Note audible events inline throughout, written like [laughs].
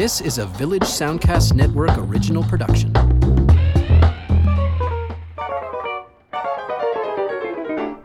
This is a Village Soundcast Network original production.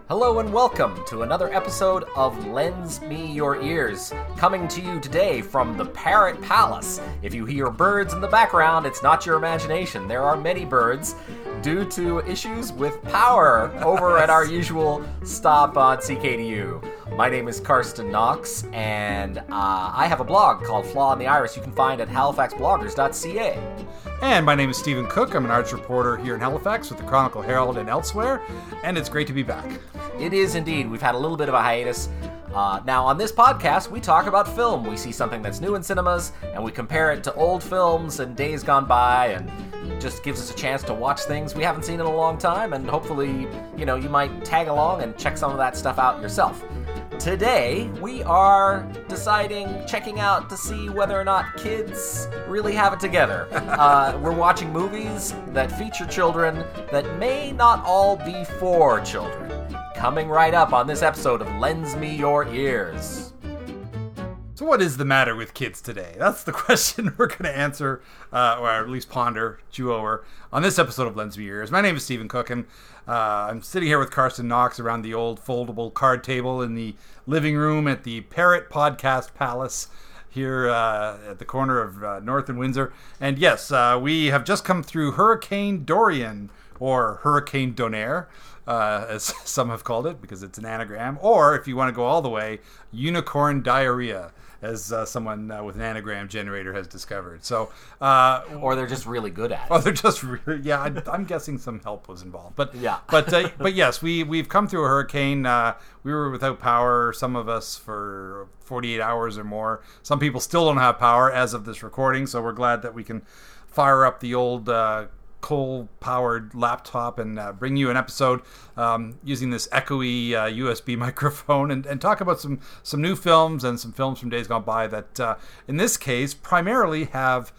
Hello and welcome to another episode of Lends Me Your Ears, coming to you today from the Parrot Palace. If you hear birds in the background, it's not your imagination. There are many birds due to issues with power over at our [laughs] usual stop on CKDU. My name is Carsten Knox, and uh, I have a blog called Flaw in the Iris you can find at halifaxbloggers.ca. And my name is Stephen Cook. I'm an arts reporter here in Halifax with the Chronicle Herald and elsewhere, and it's great to be back. It is indeed. We've had a little bit of a hiatus. Uh, now, on this podcast, we talk about film. We see something that's new in cinemas, and we compare it to old films and days gone by, and it just gives us a chance to watch things we haven't seen in a long time, and hopefully, you know, you might tag along and check some of that stuff out yourself. Today, we are deciding, checking out to see whether or not kids really have it together. [laughs] Uh, we're watching movies that feature children that may not all be for children. Coming right up on this episode of Lends Me Your Ears. So, what is the matter with kids today? That's the [laughs] question we're going to answer, uh, or at least ponder, chew over, on this episode of Lends Me Your Ears. My name is Stephen Cook, and uh, I'm sitting here with Carson Knox around the old foldable card table in the living room at the Parrot Podcast Palace here uh, at the corner of uh, North and Windsor. And yes, uh, we have just come through Hurricane Dorian, or Hurricane Donaire. Uh, as [laughs] some have called it, because it's an anagram, or if you want to go all the way, unicorn diarrhea, as uh, someone uh, with an anagram generator has discovered. So, uh, Or they're just really good at Oh, it. they're just really, [laughs] yeah. I, I'm guessing some help was involved, but Yeah. [laughs] but uh, but yes, we we've come through a hurricane. Uh, we were without power, some of us for 48 hours or more. Some people still don't have power as of this recording, so we're glad that we can fire up the old. Uh, coal-powered laptop and uh, bring you an episode um, using this echoey uh, USB [laughs] microphone and, and talk about some some new films and some films from days gone by that, uh, in this case, primarily have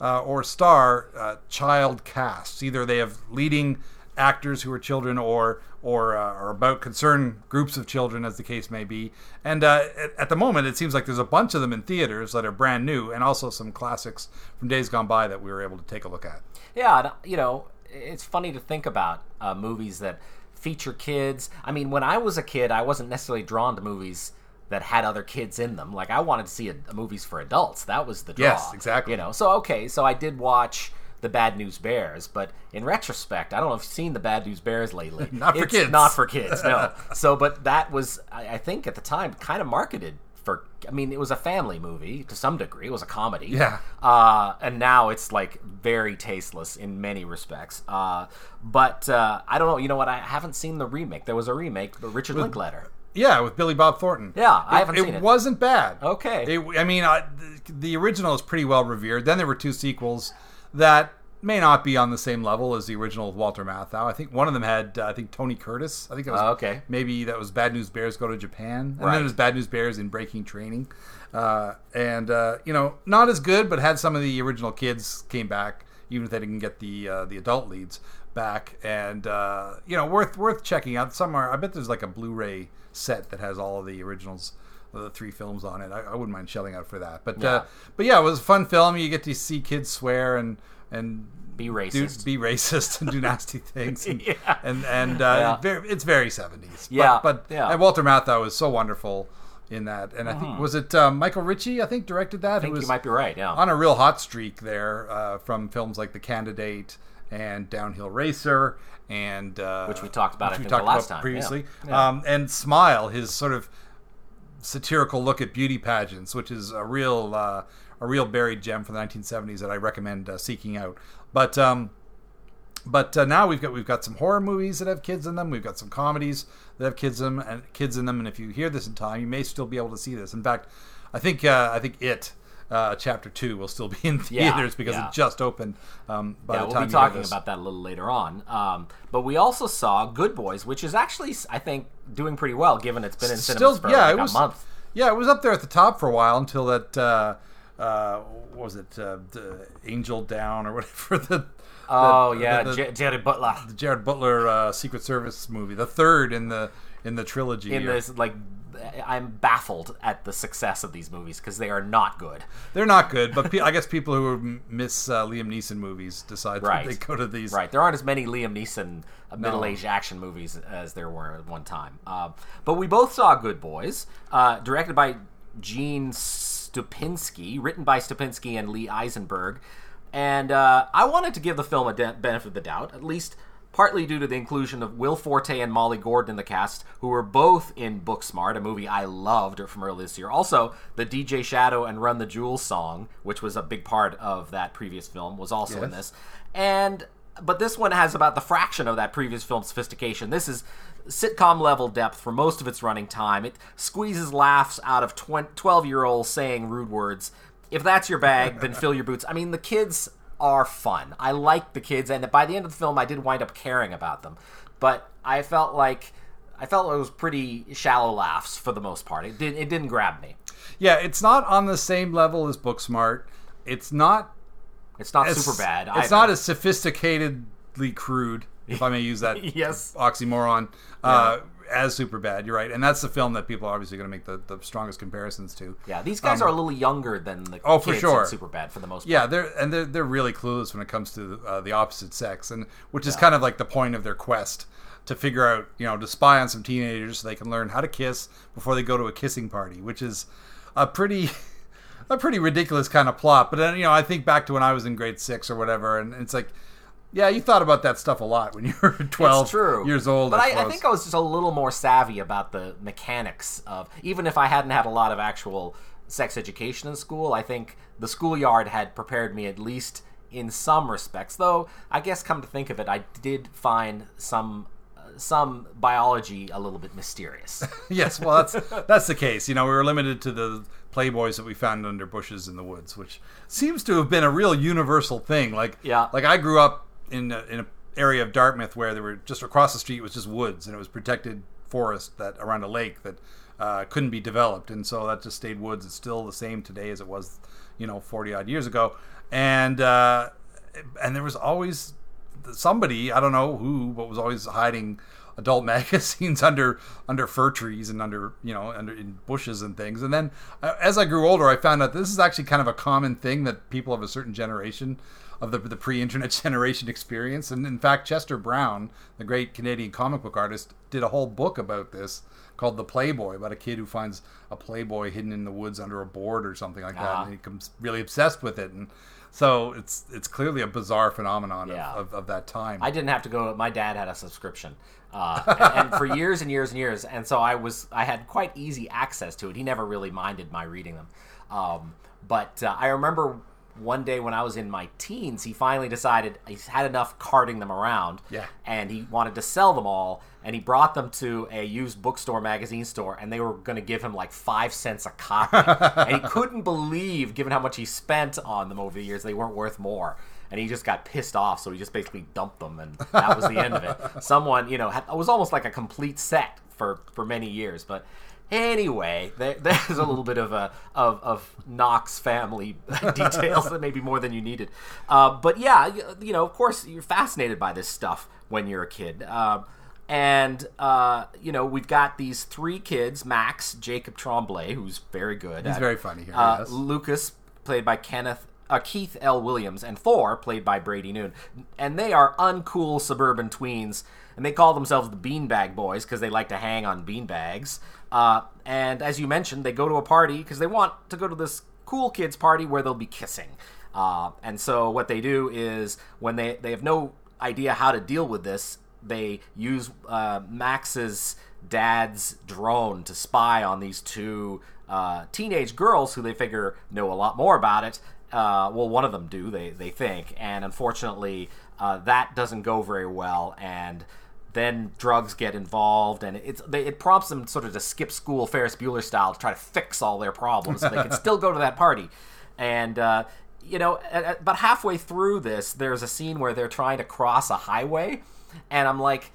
uh, or star uh, child casts. Either they have leading actors who are children, or or uh, or about concerned groups of children, as the case may be. And uh, at, at the moment, it seems like there's a bunch of them in theaters that are brand new, and also some classics from days gone by that we were able to take a look at. Yeah, you know, it's funny to think about uh, movies that feature kids. I mean, when I was a kid, I wasn't necessarily drawn to movies that had other kids in them. Like I wanted to see a, a movies for adults. That was the draw. Yes, exactly. You know, so okay, so I did watch the Bad News Bears, but in retrospect, I don't know if you've seen the Bad News Bears lately. [laughs] Not for It's kids. Not for kids. No. [laughs] so, but that was, I, I think, at the time, kind of marketed for. I mean, it was a family movie to some degree. It was a comedy. Yeah. Uh, and now it's like very tasteless in many respects. Uh, but uh, I don't know. You know what? I haven't seen the remake. There was a remake, but Richard Linklater. Yeah, with Billy Bob Thornton. Yeah, I haven't seen it. wasn't bad. Okay. It, I mean, uh, the, the original is pretty well revered. Then there were two sequels that may not be on the same level as the original with Walter Matthau. I think one of them had, uh, I think Tony Curtis. I think it was Oh, okay. Maybe that was Bad News Bears Go to Japan, and Right. then it was Bad News Bears in Breaking Training. Uh, and uh, you know, not as good, but had some of the original kids came back, even if they didn't get the uh, the adult leads back. And uh, you know, worth worth checking out. Somewhere, I bet there's like a Blu-ray set that has all of the originals. The three films on it. I, I wouldn't mind shelling out for that. But uh, but yeah, it was a fun film. You get to see kids swear and and Be do, racist. be racist and do [laughs] nasty things. And Yeah. and, and uh, Yeah. very, it's very seventies. Yeah, but, but yeah. and Walter Matthau was so wonderful in that. And I think was it uh, Michael Ritchie? I think directed that. I think you might be right. Yeah. on a real hot streak there uh, from films like The Candidate and Downhill Racer and uh, Which we talked about, I which we think, the talked last about time, previously. yeah. Yeah. Um, and Smile, his sort of satirical look at beauty pageants, which is a real uh, a real buried gem from the 1970s that I recommend uh, seeking out. But um, but uh, now we've got we've got some horror movies that have kids in them. We've got some comedies that have kids in them and kids in them. And if you hear this in time, you may still be able to see this. In fact, I think uh, I think it. Uh, chapter two will still be in Yeah, theaters because yeah. it just opened. Um, by yeah, the we'll be talking about that a little later on. Um, but we also saw Good Boys, which is actually, I think, doing pretty well given it's been in cinemas for yeah, like it was a month. Yeah, it was up there at the top for a while until that uh, uh, what was it uh, the Angel Down or [laughs] whatever the Oh the- yeah, the- J- Gerard Butler the Gerard Butler uh, Secret Service movie, the third in the in the trilogy. in this like. I'm baffled at the success of these movies because they are not good. They're not good, but pe- I guess people who miss uh, Liam Neeson movies decide Right. that they go to these. Right. There aren't as many Liam Neeson uh, middle-aged action movies as there were at one time. Uh, but we both saw Good Boys, uh, directed by Gene Stupnitsky, written by Stupnitsky and Lee Eisenberg. And uh, I wanted to give the film a de- benefit of the doubt, at least partly due to the inclusion of Will Forte and Molly Gordon in the cast, who were both in Booksmart, a movie I loved from earlier this year. Also, the DJ Shadow and Run the Jewels song, which was a big part of that previous film, was also in this. And but this one has about the fraction of that previous film's sophistication. This is sitcom level depth for most of its running time. It squeezes laughs out of 12 year olds saying rude words. If that's your bag, then fill your boots. I mean, the kids are fun. I like the kids, and by the end of the film, I did wind up caring about them. But I felt like I felt it was pretty shallow laughs for the most part. It did it didn't grab me. Yeah, it's not on the same level as Booksmart. It's not It's not as Superbad. It's not as sophisticatedly crude, if I may use that [laughs] Yes. oxymoron, uh, as Superbad. You're right, and that's the film that people are obviously going to make the, the strongest comparisons to. Yeah, these guys are a little younger than the Um, oh, for sure. in Superbad for the most part. Yeah, they're and they're they're really clueless when it comes to uh, the opposite sex, and which is kind of like the point of their quest to figure out, you know, to spy on some teenagers so they can learn how to kiss before they go to a kissing party, which is a pretty [laughs] a pretty ridiculous kind of plot. But then, you know, I think back to when I was in grade six or whatever, and it's like, yeah, you thought about that stuff a lot when you were [laughs] twelve true. years old. But I, I suppose. think I was just a little more savvy about the mechanics of even if I hadn't had a lot of actual sex education in school, I think the schoolyard had prepared me at least in some respects. Though I guess come to think of it, I did find some uh, some biology a little bit mysterious. [laughs] yes, well, that's that's the case. You know, we were limited to the playboys that we found under bushes in the woods, which seems to have been a real universal thing. Like, Yeah. like I grew up in a, in an area of Dartmouth where there were just across the street was just woods, and it was protected forest that around a lake that uh, couldn't be developed, and so that just stayed woods. It's still the same today as it was, you know, forty odd years ago, and uh, and there was always somebody I don't know who, but was always hiding adult [laughs] magazines under under fir trees and under you know under in bushes and things. And then uh, as I grew older, I found out this is actually kind of a common thing that people of a certain generation of the, the pre-internet [laughs] generation experience. And in fact, Chester Brown, the great Canadian comic book artist, did a whole book about this called The Playboy, about a kid who finds a Playboy hidden in the woods under a board or something like that, Ah. and he becomes really obsessed with it. And so it's it's clearly a bizarre phenomenon Yeah. of, of, of that time. I didn't have to go. My dad had a subscription, uh, and, and for [laughs] years and years and years, and so I was I had quite easy access to it. He never really minded my reading them, um, but uh, I remember one day when I was in my teens, he finally decided he's had enough carting them around, Yeah. and he wanted to sell them all. And he brought them to a used bookstore, magazine store, and they were going to give him like five cents a copy. [laughs] and he couldn't believe, given how much he spent on them over the years, they weren't worth more and he just got pissed off, so he just basically dumped them, and that was the end of it. [laughs] Someone, you know, had, it was almost like a complete set for for many years, but. Anyway, there, there's a little bit of a of, of Knox family [laughs] details that maybe more than you needed, uh, but yeah, you, you know, of course, you're fascinated by this stuff when you're a kid, uh, and uh, you know, we've got these three kids: Max, Jacob Tremblay, who's very good, He's at- very funny here, uh, yes. Lucas, played by Kenneth uh, Keith L. Williams, and Thor, played by Brady Noon. And they are uncool suburban tweens, and they call themselves the Beanbag Boys because they like to hang on beanbags. Uh, and as you mentioned, they go to a party because they want to go to this cool kids party where they'll be kissing. Uh, and so what they do is when they, they have no idea how to deal with this, they use uh, Max's dad's drone to spy on these two uh, teenage girls who they figure know a lot more about it. Uh, well, one of them do, they, they think. And unfortunately, uh, that doesn't go very well. And then drugs get involved, and it's they, it prompts them sort of to skip school Ferris Bueller style to try to fix all their problems so they can [laughs] still go to that party. And uh, you know, about halfway through this, there's a scene where they're trying to cross a highway, and I'm like,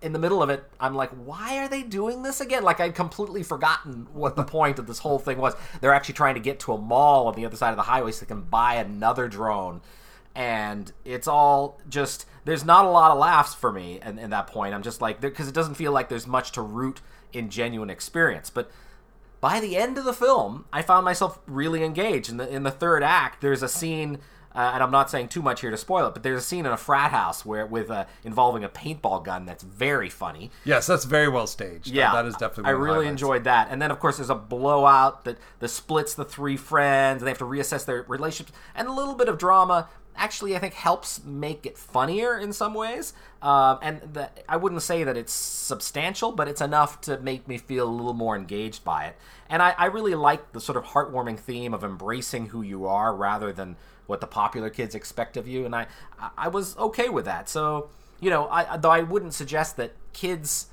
in the middle of it, I'm like, why are they doing this again? Like I'd completely forgotten what the point of this whole thing was. They're actually trying to get to a mall on the other side of the highway so they can buy another drone. And it's all just there's not a lot of laughs for me in, in that point. I'm just like because it doesn't feel like there's much to root in genuine experience. But by the end of the film, I found myself really engaged. In the in the third act, there's a scene uh, and I'm not saying too much here to spoil it, but there's a scene in a frat house where with uh, involving a paintball gun that's very funny. Yes, that's very well staged. Yeah, that is definitely. I really enjoyed that. And then of course there's a blowout that that splits the three friends. And they have to reassess their relationships and a little bit of drama. Actually, I think helps make it funnier in some ways. Um, and the, I wouldn't say that it's substantial, but it's enough to make me feel a little more engaged by it. And I, I really like the sort of heartwarming theme of embracing who you are rather than what the popular kids expect of you, and I I was okay with that. So you know, I though I wouldn't suggest that kids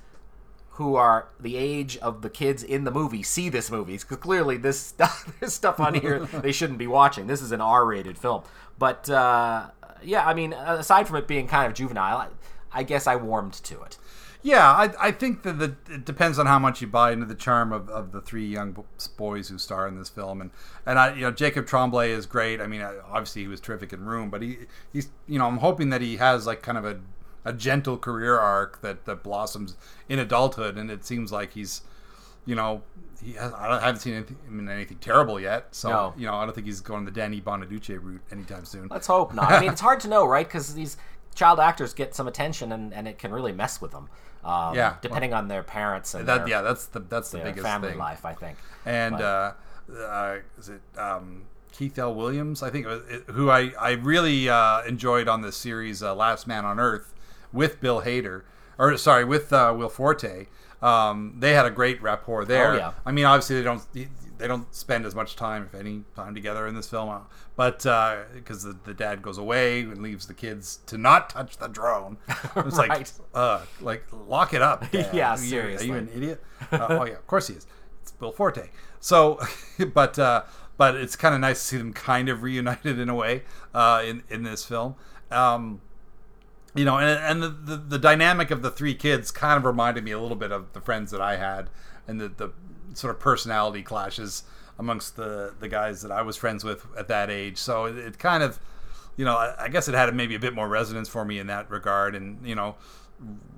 who are the age of the kids in the movie see this movie because clearly this [laughs] stuff, this stuff on here [laughs] they shouldn't be watching. This is an R-rated film, but uh, yeah, I mean, aside from it being kind of juvenile, I, I guess I warmed to it. Yeah, I, I think that the, it depends on how much you buy into the charm of, of the three young boys who star in this film, and and I you know Jacob Tremblay is great. I mean, obviously he was terrific in Room, but he he's you know I'm hoping that he has like kind of a a gentle career arc that that blossoms in adulthood, and it seems like he's you know he has, I haven't seen anything, I mean, anything terrible yet, so no. you know I don't think he's going the Danny Bonaduce route anytime soon. Let's hope not. I mean, it's hard to know, right? Because these child actors get some attention, and, and it can really mess with them. Um, yeah, depending well, on their parents and that, their, yeah, that's the that's the biggest family thing. life, I think. And uh, uh, is it um, Keith L. Williams? I think it was, it, who I I really uh, enjoyed on this series, uh, Last Man on Earth, with Bill Hader, or sorry, with uh, Will Forte. Um, they had a great rapport there. Oh, yeah. I mean, obviously they don't they don't spend as much time, if any, time together in this film. Uh, but because uh, the, the, dad goes away and leaves the kids to not touch the drone, [laughs] it's right. like, uh, like lock it up. [laughs] Yeah, are you, seriously. Are you an idiot? uh, oh yeah, of course he is. It's Bill Forte. So, [laughs] but uh, but it's kind of nice to see them kind of reunited in a way uh, in in this film. Um, you know, and, and the, the, the dynamic of the three kids kind of reminded me a little bit of the friends that I had and the, the sort of personality clashes amongst the the guys that I was friends with at that age. So it, it kind of, you know, I, I, guess it had maybe a bit more resonance for me in that regard, and you know.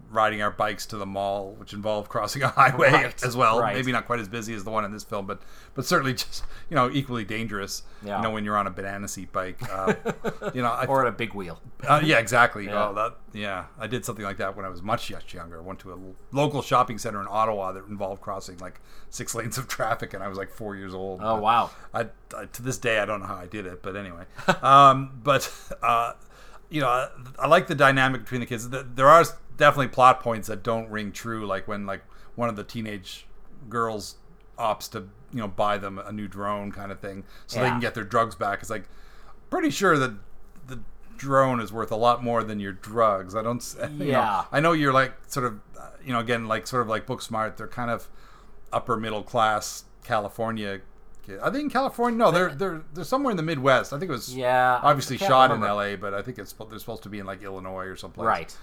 Riding our bikes to the mall, which involved crossing a highway right, as well. Right. Maybe not quite as busy as the one in this film, but but certainly just you know equally dangerous. Yeah. You know when you're on a banana seat bike, uh, [laughs] you know, I, or a big wheel. Uh, yeah, exactly. Yeah. that yeah, I did something like that when I was much much younger. I went to a local shopping center in Ottawa that involved crossing like six lanes of traffic, and I was like four years old. Oh wow! I, I, to this day I don't know how I did it, but anyway. [laughs] um, but uh, you know, I, I, like the dynamic between the kids. There are definitely plot points that don't ring true, like when like one of the teenage girls opts to you know buy them a new drone kind of thing, so yeah. they can get their drugs back. It's like pretty sure that the drone is worth a lot more than your drugs. I don't. [laughs] You yeah. Know, I know you're like sort of, you know, again like sort of like Booksmart. They're kind of upper middle class California kid. I think in California, no, they're they're they're somewhere in the Midwest. I think it was yeah, obviously shot remember. in L.A., but I think it's they're supposed to be in like Illinois or someplace. Right.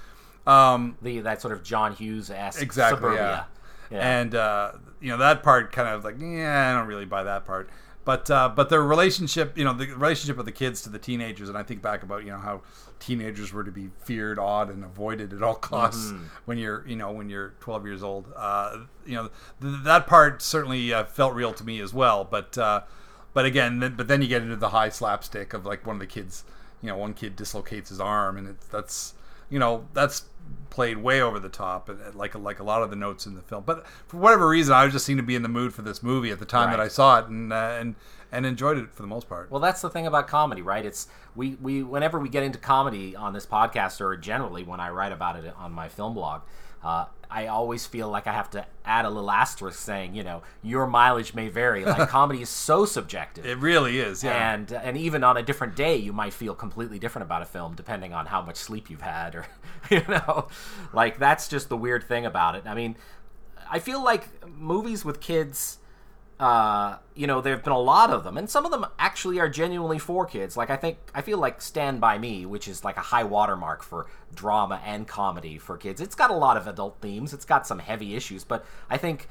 Um, the that sort of John Hughes esque exactly, suburbia. Yeah. yeah. And uh, you know that part kind of like yeah, I don't really buy that part. But uh, but the relationship, you know, the relationship of the kids to the teenagers, and I think back about you know how teenagers were to be feared, awed, and avoided at all costs mm-hmm. when you're you know when you're 12 years old. Uh, you know th- that part certainly uh, felt real to me as well. But uh, but again, then, but then you get into the high slapstick of like one of the kids, you know, one kid dislocates his arm, and it's that's you know that's played way over the top, and like like a lot of the notes in the film. But for whatever reason, I just seemed to be in the mood for this movie at the time right. that I saw it, and uh, and and enjoyed it for the most part. Well, that's the thing about comedy, right? It's we we whenever we get into comedy on this podcast, or generally when I write about it on my film blog. Uh, I always feel like I have to add a little asterisk saying, you know, your mileage may vary. Like [laughs] comedy is so subjective. It really is, yeah. And and even on a different day, you might feel completely different about a film depending on how much sleep you've had, or [laughs] you know, like that's just the weird thing about it. I mean, I feel like movies with kids uh, you know, there have been a lot of them, and some of them actually are genuinely for kids. Like I think I feel like Stand by Me, which is like a high watermark for drama and comedy for kids. It's got a lot of adult themes. It's got some heavy issues, but I think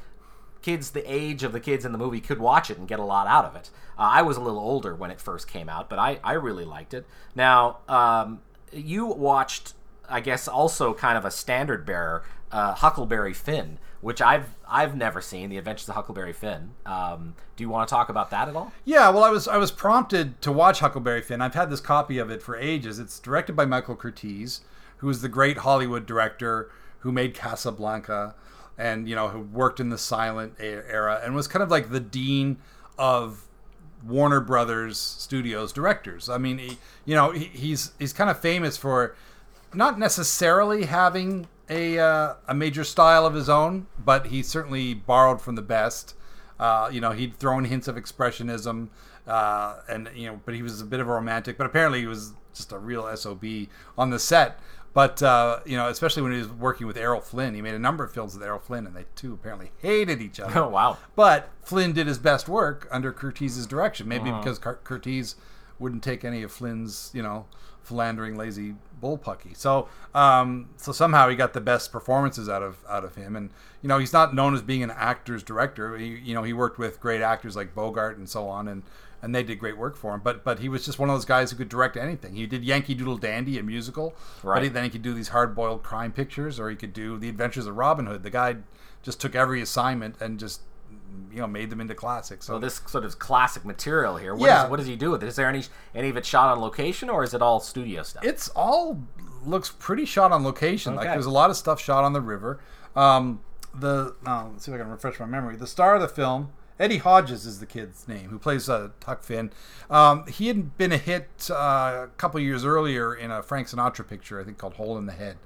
kids the age of the kids in the movie could watch it and get a lot out of it. Uh, I was a little older when it first came out, but I, I really liked it. Now, um, you watched, I guess, also kind of a standard bearer, uh, Huckleberry Finn, which I've I've never seen, The Adventures of Huckleberry Finn. Um, do you want to talk about that at all? Yeah, well, I was I was prompted to watch Huckleberry Finn. I've had this copy of it for ages. It's directed by Michael Curtiz, who is the great Hollywood director who made Casablanca and you know who worked in the silent era and was kind of like the dean of Warner Brothers Studios directors. I mean, he, you know, he, he's he's kind of famous for not necessarily having a uh, a major style of his own, but he certainly borrowed from the best. Uh, you know, he'd thrown hints of expressionism, uh, and you know, but he was a bit of a romantic. But apparently, he was just a real sob on the set. But uh, you know, especially when he was working with Errol Flynn, he made a number of films with Errol Flynn, and they too apparently hated each other. Oh wow! But Flynn did his best work under Curtiz's direction, maybe Uh-huh. because Curtiz wouldn't take any of Flynn's, you know, philandering, lazy bullpucky. So, um, so somehow he got the best performances out of out of him, and you know, he's not known as being an actor's director. He, you know, he worked with great actors like Bogart and so on, and and they did great work for him. But but he was just one of those guys who could direct anything. He did Yankee Doodle Dandy, a musical, but Right. he, then he could do these hard boiled crime pictures, or he could do The Adventures of Robin Hood. The guy just took every assignment and just you know made them into classics. So this sort of classic material here. What, Yeah. is, what does he do with it? Is there any any of it shot on location, or is it all studio stuff? it's all looks pretty shot on location. Like there's a lot of stuff shot on the river. Um, the uh, let's see if I can refresh my memory. The star of the film, Eddie Hodges, is the kid's name who plays uh, Huck Finn. Um, he had been a hit uh, a couple years earlier in a Frank Sinatra picture, I think called Hole in the Head,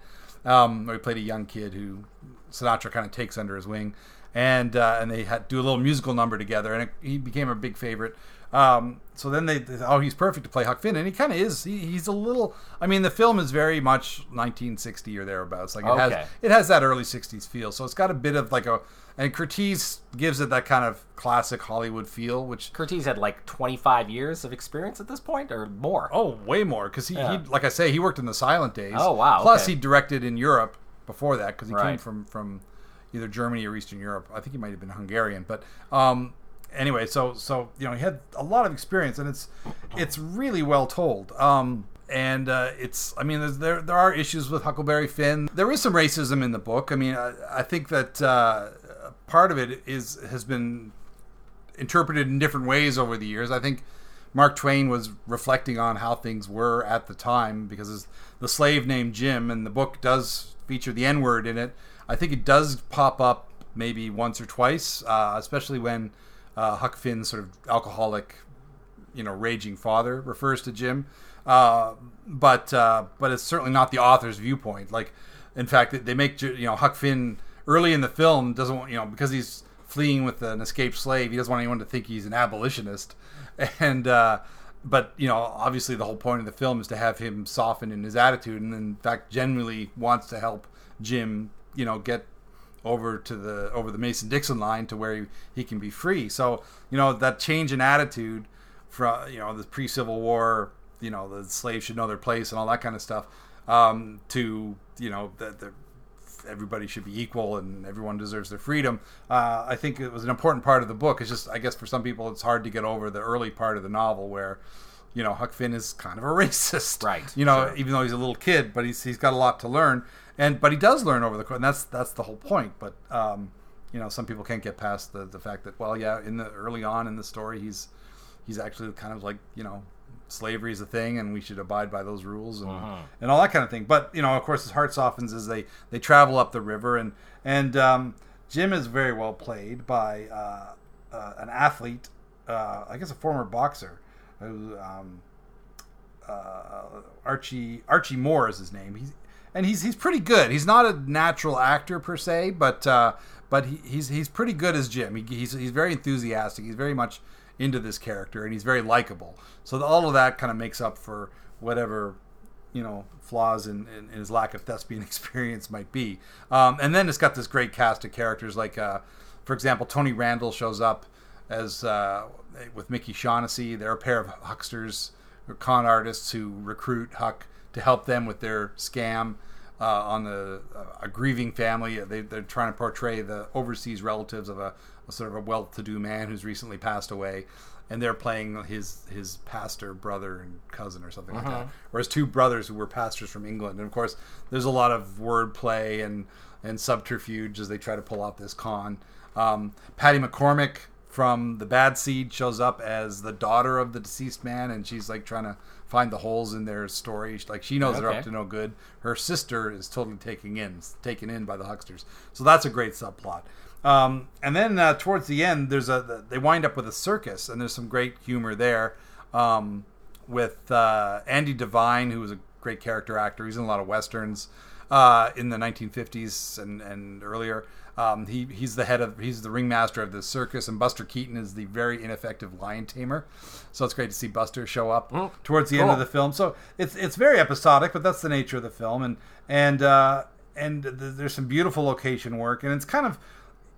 um, where he played a young kid who Sinatra kind of takes under his wing, and uh, and they had do a little musical number together, and it, he became a big favorite. Um, so then they, they oh he's perfect to play Huck Finn, and he kind of is. He, he's a little. I mean, the film is very much 1960 or thereabouts. Like it Okay. has it has that early 60s feel. So it's got a bit of like a and Curtiz gives it that kind of classic Hollywood feel, which Curtiz had like 25 years of experience at this point, or more. oh way more because he, Yeah. he like I say he worked in the silent days. Oh, wow, Plus okay. he directed in Europe before that because he came from from either Germany or Eastern Europe. I think he might have been Hungarian, but um, anyway, so so you know he had a lot of experience, and it's it's really well told. Um, and uh, it's I mean there there are issues with Huckleberry Finn. There is some racism in the book. I mean I, I think that uh, part of it is has been interpreted in different ways over the years. I think Mark Twain was reflecting on how things were at the time because the slave named Jim, and the book does feature the N word in it. I think it does pop up maybe once or twice, uh, especially when uh, Huck Finn's sort of alcoholic, you know, raging father refers to Jim. Uh, but uh, but it's certainly not the author's viewpoint. Like, in fact, they make you know Huck Finn early in the film doesn't want you know because he's fleeing with an escaped slave. He doesn't want anyone to think he's an abolitionist, [laughs] and uh, but you know obviously the whole point of the film is to have him soften in his attitude, and in fact genuinely wants to help Jim you know get over to the over the Mason Dixon line to where he, he can be free. So you know that change in attitude from you know the pre Civil War, you know the slaves should know their place and all that kind of stuff, um, to you know that the, everybody should be equal and everyone deserves their freedom. Uh, I think it was an important part of the book. It's just I guess for some people it's hard to get over the early part of the novel where. You know, Huck Finn is kind of a [laughs] racist, Right, You know, sure. even though he's a little kid, but he's he's got a lot to learn, and but he does learn over the course, and that's that's the whole point. But um, you know, some people can't get past the the fact that well, yeah, in the early on in the story, he's he's actually kind of like you know, slavery is a thing, and we should abide by those rules and and all that kind of thing. But you know, of course, his heart softens as they they travel up the river, and and um, Jim is very well played by uh, uh, an athlete, uh, I guess a former boxer, who. Um, uh, Archie Archie Moore is his name. He's and he's he's pretty good. He's not a natural actor per se, but uh, but he, he's he's pretty good as Jim. He, he's he's very enthusiastic. He's very much into this character, and he's very likable. So the, all of that kind of makes up for whatever you know flaws in, in, in his lack of thespian [laughs] experience might be. Um, and then it's got this great cast of characters like, uh, for example, Tony Randall shows up as uh, with Mickey Shaughnessy. They're a pair of hucksters, or con artists who recruit Huck to help them with their scam uh, on the uh, a grieving family. They, they're trying to portray the overseas relatives of a, a sort of a well-to-do man who's recently passed away, and they're playing his his pastor brother and cousin or something like that, or his two brothers who were pastors from England. And of course, there's a lot of wordplay and and subterfuge as they try to pull off this con. Um, Patty McCormack from the Bad Seed shows up as the daughter of the deceased man, and she's like trying to find the holes in their story. Like she knows they're up to no good. Her sister is totally taken in, taken in by the hucksters. So that's a great subplot. Um, and then uh, towards the end, there's a they wind up with a circus, and there's some great humor there um, with uh, Andy Devine, who was a great character actor. He's in a lot of westerns uh, in the 1950s and, and earlier. Um, he he's the head of he's the ringmaster of the circus, and Buster Keaton is the very ineffective lion tamer. So it's great to see Buster show up towards the end of the film. So it's it's very episodic, but that's the nature of the film, and and uh, and th- there's some beautiful location work, and it's kind of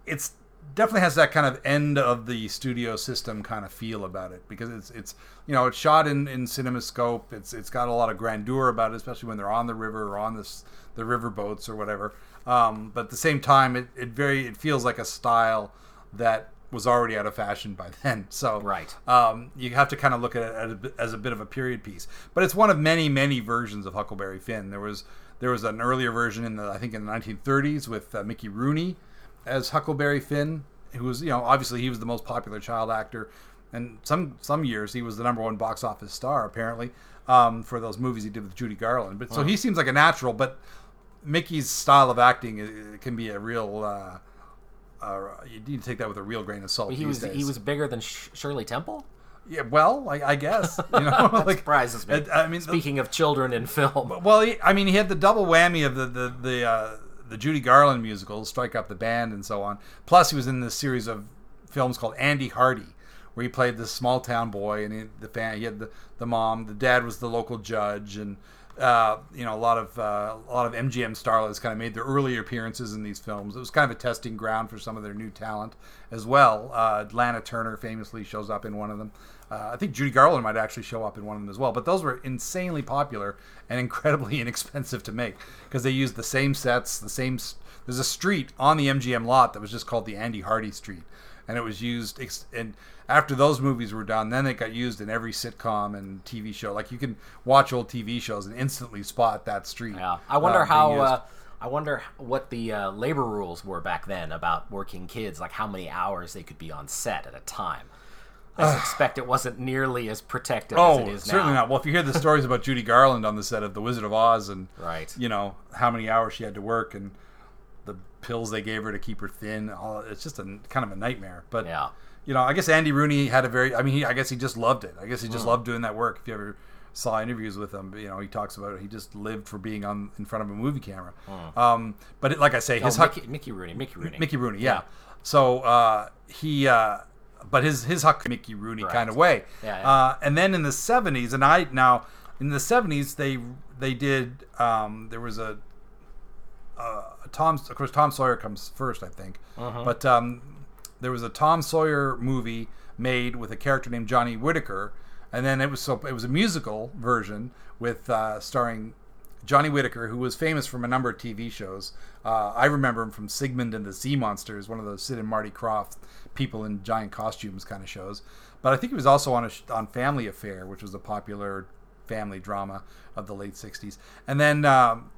it's definitely has that kind of end of the studio system kind of feel about it because it's it's you know it's shot in in cinemascope it's it's got a lot of grandeur about it especially when they're on the river or on this the river boats or whatever um, but at the same time it, it very it feels like a style that was already out of fashion by [laughs] then so Right. um, you have to kind of look at it as a, bit- as a bit of a period piece. But it's one of many, many versions of Huckleberry Finn. There was there was an earlier version in the I think in the 1930s with uh, Mickey Rooney as Huckleberry Finn, who was you know obviously he was the most popular child actor, and some some years he was the number one box office star apparently um, for those movies he did with Judy Garland. But so he seems like a natural, but Mickey's style of acting uh, can be a real. Uh, uh, you need to take that with a real grain of salt. He was days. he was bigger than Sh- Shirley Temple. Yeah, well, I, I guess [laughs] you know, [laughs] like Surprises me. I, I mean, Speaking of children in film, well, he, I mean, he had the double whammy of the the the, uh, the Judy Garland musical, "Strike Up the Band," and so on. Plus, he was in this series of films called Andy Hardy, where he played this small town boy, and he, the fan, he had the, the mom, the dad was the local judge, and uh, you know a lot of uh, a lot of MGM starlets kind of made their early appearances in these films. It was kind of a testing ground for some of their new talent as well. Uh, Lana Turner famously shows up in one of them. Uh, I think Judy Garland might actually show up in one of them as well. But those were insanely popular and [laughs] incredibly inexpensive to make because they used the same sets, the same. There's a street on the MGM lot that was just called the Andy Hardy Street, and it was used. Ex- and after those movies were done, then it got used in every sitcom and TV show. Like you can watch old TV shows and instantly spot that street. yeah, I wonder uh, how. Uh, I wonder what the uh, labor rules were back then about working kids, like how many hours they could be on set at a time. I suspect it wasn't nearly as protective as Oh, it is certainly now. not. Well, if you hear the stories about Judy Garland on the set of The Wizard of Oz and Right. you know how many hours she had to work and pills they gave her to keep her thin, all it's just a kind of a nightmare. But Yeah. you know, I guess Andy Rooney had a very. I mean, he, I guess he just loved it. I guess he Mm. just loved doing that work. If you ever saw interviews with him, you know, he talks about it. He just lived for being on in front of a movie camera. Um, but it, like I say, Oh, his Huck, Mickey, Mickey Rooney, Mickey Rooney, Mickey Rooney, yeah. So uh, he, uh, but his his Huck Mickey Rooney kind of way. Yeah, yeah. Uh, and then in the seventies, and I now in the seventies they they did um, there was a uh, Tom of course Tom Sawyer comes first I think, Uh-huh. but um, there was a Tom Sawyer movie made with a character named Johnny Whitaker, and then it was so it was a musical version with uh, starring Johnny Whitaker, who was famous from a number of TV shows. Uh, I remember him from Sigmund and the Sea Monsters, one of those Sid and Marty Krofft people in giant costumes kind of shows. But I think he was also on a on Family Affair, which was a popular family drama of the late '60s. And then um,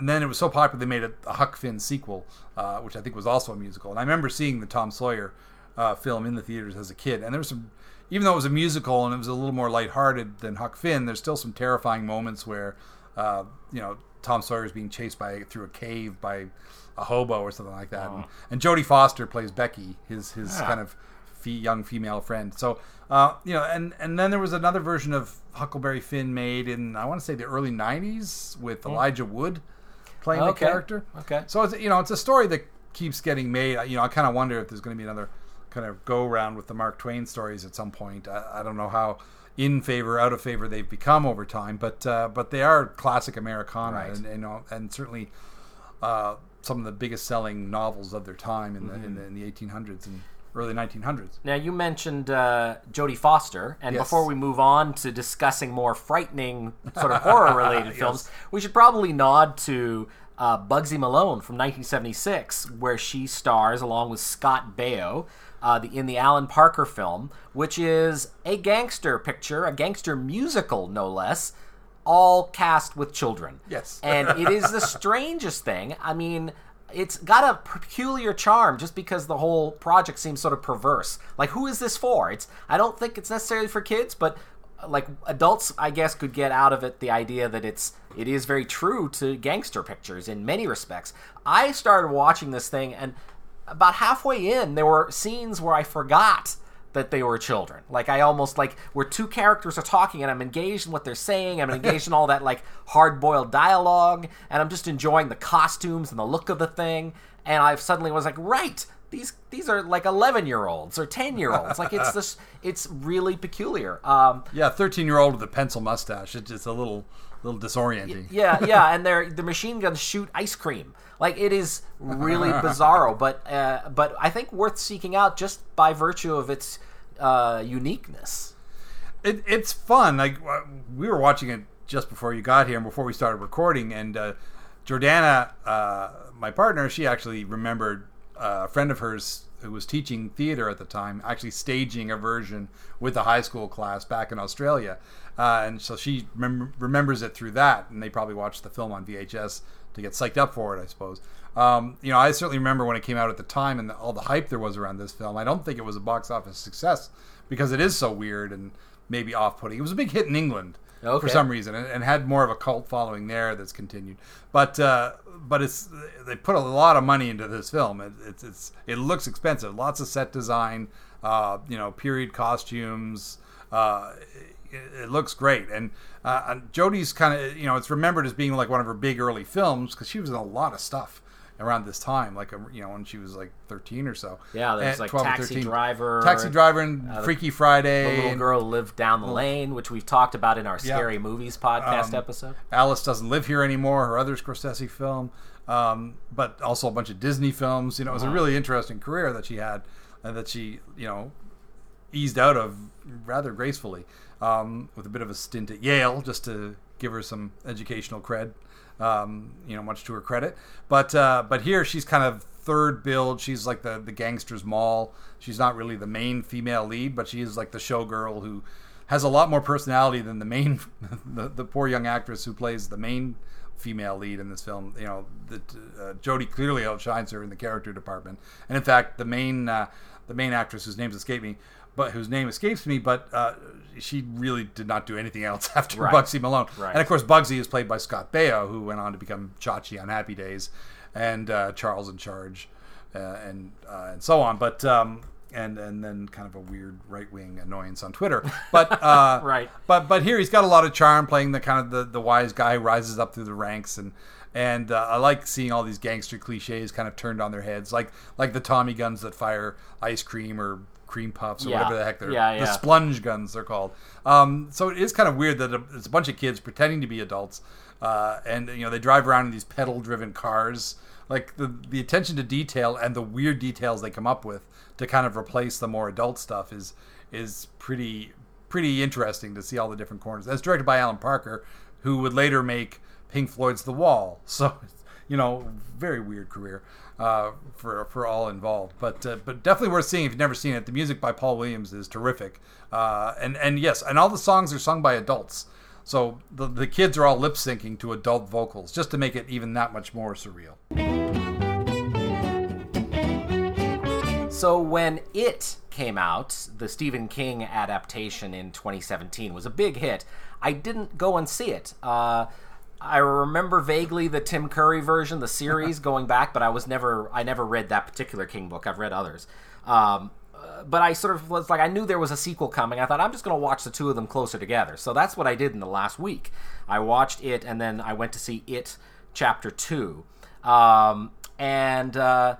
and then it was so popular they made a, a Huck Finn sequel, uh, which I think was also a musical. And I remember seeing the Tom Sawyer uh, film in the theaters as a kid, and there was some. Even though it was a musical and it was a little more lighthearted than Huck Finn, there's still some terrifying moments where, uh, you know, Tom Sawyer is being chased by through a cave by a hobo or something like that, and, and Jodie Foster plays Becky, his his Ah. kind of fe- young female friend. So, uh, you know, and and then there was another version of Huckleberry Finn made in I want to say the early '90s with Elijah Wood playing Okay. the character. Okay. So it's you know it's a story that keeps getting made. You know, I kind of wonder if there's going to be another kind of go around with the Mark Twain stories at some point. I, I don't know how in favor, out of favor they've become over time, but uh, but they are classic Americana, Right. and you know, and certainly uh, some of the biggest selling novels of their time in the in the, in the 1800s. And early 1900s. Now you mentioned uh, Jodie Foster, and Yes. before we move on to discussing more frightening sort of horror-related [laughs] films, we should probably nod to uh, Bugsy Malone from 1976, where she stars along with Scott Baio. Uh, the, in the Alan Parker film, which is a gangster picture, a gangster musical, no less, all cast with children. Yes. and it is the [laughs] strangest thing. I mean, it's got a peculiar charm just because the whole project seems sort of perverse. Like, who is this for? It's I don't think it's necessarily for kids, but like adults, I guess, could get out of it the idea that it's it is very true to gangster pictures in many respects. I started watching this thing, and about halfway in, there were scenes where I forgot that they were children. Like I almost like where two characters are talking and I'm engaged in what they're saying. I'm engaged in all that like hard boiled dialogue, and I'm just enjoying the costumes and the look of the thing. And I suddenly was like, right, these these are like 11 year olds or 10 year olds. Like it's this, it's really peculiar. Um, Yeah, 13 year old with a pencil mustache. It's just a little little disorienting. yeah, yeah, and they're the machine guns shoot ice cream. Like it is really [laughs] bizarro, but uh, but I think worth seeking out just by virtue of its uh, uniqueness. it, it's fun. Like uh, we were watching it just before you got here and before we started recording, and uh, Jordana, uh, my partner, she actually remembered uh, a friend of hers who was teaching theater at the time, actually staging a version with a high school class back in Australia, uh, and so she remem- remembers it through that, and they probably watched the film on VHS to get psyched up for it, I suppose. Um, you know, I certainly remember when it came out at the time and the, all the hype there was around this film. I don't think it was a box office success because it is so weird and maybe off-putting. It was a big hit in England Okay. for some reason and, and had more of a cult following there that's continued. But uh, but it's they put a lot of money into this film. It, it's it's it looks expensive. Lots of set design, uh, you know, period costumes. Uh, it, it looks great, and, uh, and Jodie's kind of you know it's remembered as being like one of her big early films because she was in a lot of stuff around this time, like um, you know when she was like thirteen or so. Yeah, there's like 12 or Taxi 13. Driver, Taxi Driver, and the- Freaky Friday, The little and girl lived down the lane, which we've talked about in our scary movies podcast Um, episode. Alice Doesn't Live Here Anymore, her other Scorsese film, um, but also a bunch of Disney films. You know, it was a really interesting career that she had and that she, you know, eased out of rather gracefully um, with a bit of a stint at Yale just to give her some educational cred. Um, you know, much to her credit. But uh, but here she's kind of third billed. She's like the the gangster's mall. She's not really the main female lead, but she is like the showgirl who has a lot more personality than the main [laughs] the, the poor young actress who plays the main female lead in this film. You know, the, uh, Jodie clearly outshines her in the character department. And in fact, the main uh, the main actress whose names escape me, but whose name escapes me, but uh, she really did not do anything else [laughs] after Right. Bugsy Malone. Right. And of course, Bugsy is played by Scott Baio, who went on to become Chachi on Happy Days, and uh, Charles in Charge, uh, and uh, and so on. But um, and and then kind of a weird right wing annoyance on Twitter. But [laughs] uh, Right. But but here he's got a lot of charm, playing the kind of the, the wise guy who rises up through the ranks and. And uh, I like seeing all these gangster cliches kind of turned on their heads, like like the Tommy guns that fire ice cream or cream puffs or Yeah. whatever the heck they're Yeah, the yeah. splurge guns they're called. Um, so it is kind of weird that it's a bunch of kids pretending to be adults, uh, and you know they drive around in these pedal-driven cars. Like the the attention to detail and the weird details they come up with to kind of replace the more adult stuff is is pretty pretty interesting to see all the different corners. That's directed by Alan Parker, who would later make Pink Floyd's The Wall. [laughs] So you know, very weird career uh, for for all involved. But uh, but definitely worth seeing if you've never seen it. The music by Paul Williams is terrific, uh, and and yes, and all the songs are sung by adults. So the the kids are all lip syncing to adult vocals just to make it even that much more surreal. So when it came out, the Stephen King adaptation in 2017 was a big hit. I didn't go and see it. Uh, I remember vaguely the Tim Curry version, the series [laughs] going back, but I was never I never read that particular King book. I've read others. Um, uh, but I sort of was like I knew there was a sequel coming. I thought I'm just going to watch the two of them closer together. So that's what I did in the last week. I watched it and then I went to see it chapter 2. Um, and uh,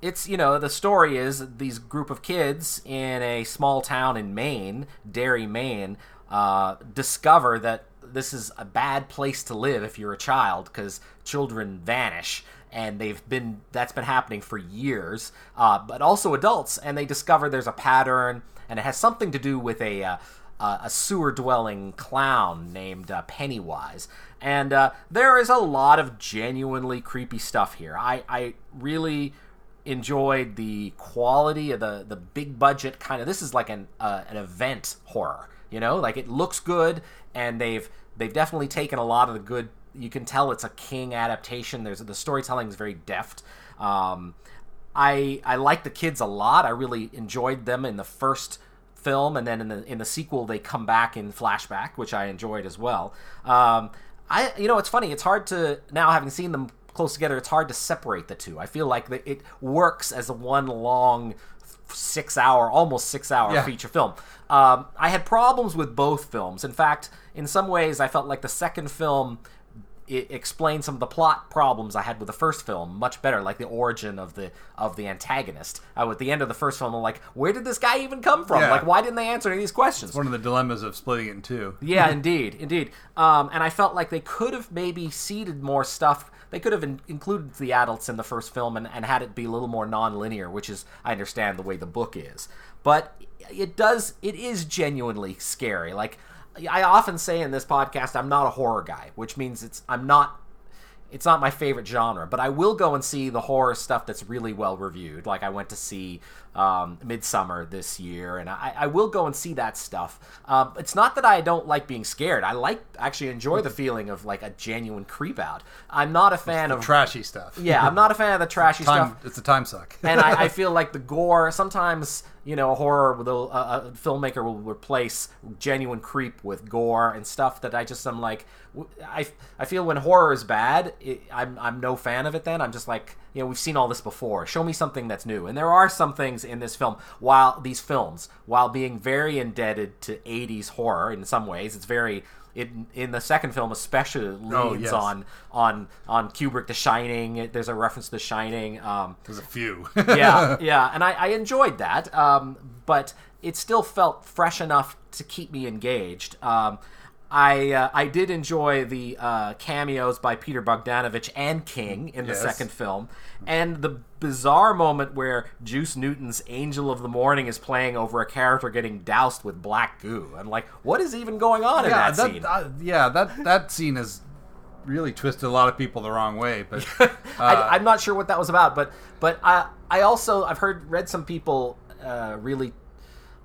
it's you know the story is these group of kids in a small town in Maine, Derry, Maine, uh, discover that this is a bad place to live if you're a child because children vanish and they've been that's been happening for years uh, but also adults and they discover there's a pattern and it has something to do with a uh, a sewer dwelling clown named uh, Pennywise. And uh, there is a lot of genuinely creepy stuff here. I, I really enjoyed the quality of the, the big budget kind of. This is like an, uh, an event horror, you know? Like it looks good, and they've, they've definitely taken a lot of the good. You can tell it's a King adaptation. There's the storytelling is very deft. Um, I I like the kids a lot. I really enjoyed them in the first film, and then in the in the sequel they come back in flashback, which I enjoyed as well. Um, I you know it's funny. It's hard to now having seen them close together. It's hard to separate the two. I feel like the, it works as one long six hour, almost six hour Yeah. feature film. Um, I had problems with both films. In fact, in some ways, I felt like the second film it explained some of the plot problems I had with the first film much better, like the origin of the of the antagonist. Uh, at the end of the first film, I'm like, where did this guy even come from? Yeah. Like, why didn't they answer any of these questions? One of the dilemmas of splitting it in two. Yeah, [laughs] indeed, indeed. Um, and I felt like they could have maybe seeded more stuff. They could have in- included the adults in the first film and, and had it be a little more non-linear, which is I understand the way the book is. But it does. It is genuinely scary. Like I often say in this podcast, I'm not a horror guy, which means it's I'm not it's not my favorite genre, but I will go and see the horror stuff that's really well reviewed. Like I went to see um, Midsommar this year, and I, I will go and see that stuff. Um, it's not that I don't like being scared. I like actually enjoy the feeling of like a genuine creep out. I'm not a fan of Trashy stuff. yeah. I'm not a fan of the trashy Time, stuff it's a time suck. and I, I [laughs] feel like the gore sometimes you know a horror with a, a, filmmaker will replace genuine creep with gore and stuff that I just I'm like I, I feel when horror is bad it, I'm I'm no fan of it then. I'm just like you know we've seen all this before. Show me something that's new. And there are some things in this film while these films while being very indebted to 80s horror in some ways it's very it, in the second film especially leans Oh, yes. on on on Kubrick The Shining there's a reference to The Shining um, There's a few. [laughs] yeah, [laughs] yeah, and I, I enjoyed that, um, but it still felt fresh enough to keep me engaged. Um, I uh, I did enjoy the uh, cameos by Peter Bogdanovich and King in the Yes. second film, and the bizarre moment where Juice Newton's Angel of the Morning is playing over a character getting doused with black goo. I'm like, what is even going on in yeah, that, that, scene? uh, yeah, that that scene has really twisted a lot of people the wrong way. But [laughs] I, I'm not sure what that was about, but but I I also I've heard read some people uh, really.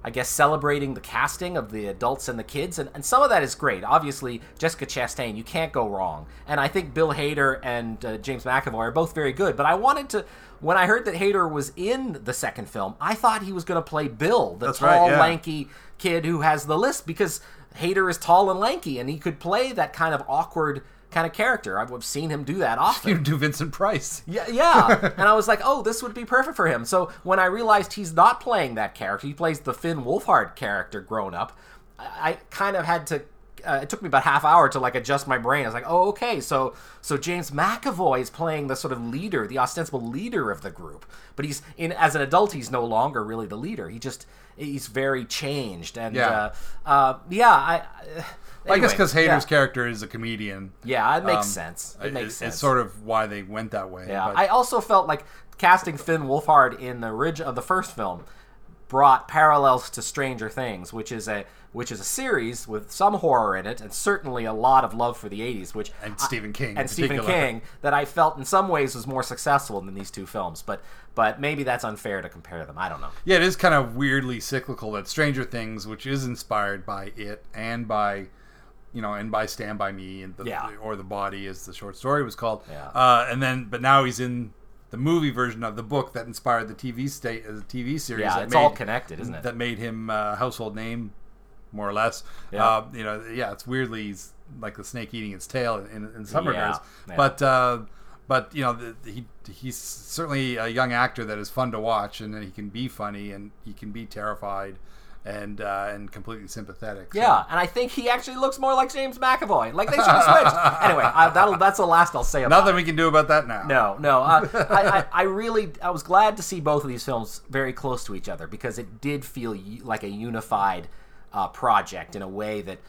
I guess celebrating the casting of the adults and the kids, and, and some of that is great. Obviously, Jessica Chastain, you can't go wrong. And I think Bill Hader and uh, James McAvoy are both very good. But I wanted to, when I heard that Hader was in the second film, I thought he was going to play Bill, the That's tall, right, yeah. lanky kid who has the list, because Hader is tall and lanky, and he could play that kind of awkward kind of character. I've seen him do that [laughs] often. you do Vincent Price. Yeah, yeah. [laughs] and I was like, oh, this would be perfect for him. So when I realized he's not playing that character, he plays the Finn Wolfhard character grown up. I, kind of had to. Uh, it took me about half hour to like adjust my brain. I was like, oh, okay, so so James McAvoy is playing the sort of leader, the ostensible leader of the group. But he's in as an adult, he's no longer really the leader. He just he's very changed, and Yeah. uh, uh, yeah, I. Uh, I guess because Hader's yeah. character is a comedian. Yeah, it makes um, sense. It it- sense. it's sort of why they went that way. Yeah, but- I also felt like casting Finn Wolfhard in the ridge of the first film brought parallels to Stranger Things, which is a which is a series with some horror in it and certainly a lot of love for the 80s, which And Stephen King in and Stephen. [laughs] King that I felt in some ways was more successful than these two films, but but maybe that's unfair to compare them. I don't know. Yeah, it is kind of weirdly cyclical that Stranger Things, which is inspired by it and by, you know, and by Stand by Me and the, Yeah. or the Body, as the short story was called. Yeah. Uh, and then, but now he's in the movie version of the book that inspired the TV state, uh, the TV series. Yeah, that it's all connected, isn't it? That made him uh, household name, more or less. Yeah. Uh, you know, yeah, it's weirdly he's like the snake eating its tail in, in some Yeah, regards. yeah. But uh, but you know, the, he he's certainly a young actor that is fun to watch, and then he can be funny and he can be terrified and uh, and completely sympathetic. So- Yeah, and I think he actually looks more like James McAvoy. Like they should have switched. [laughs] anyway, I, that'll, that's the last I'll say about Nothing it. we can do about that now. No, no. Uh, [laughs] I, I, I really, I was glad to see both of these films very close to each other because it did feel like a unified uh, project in a way that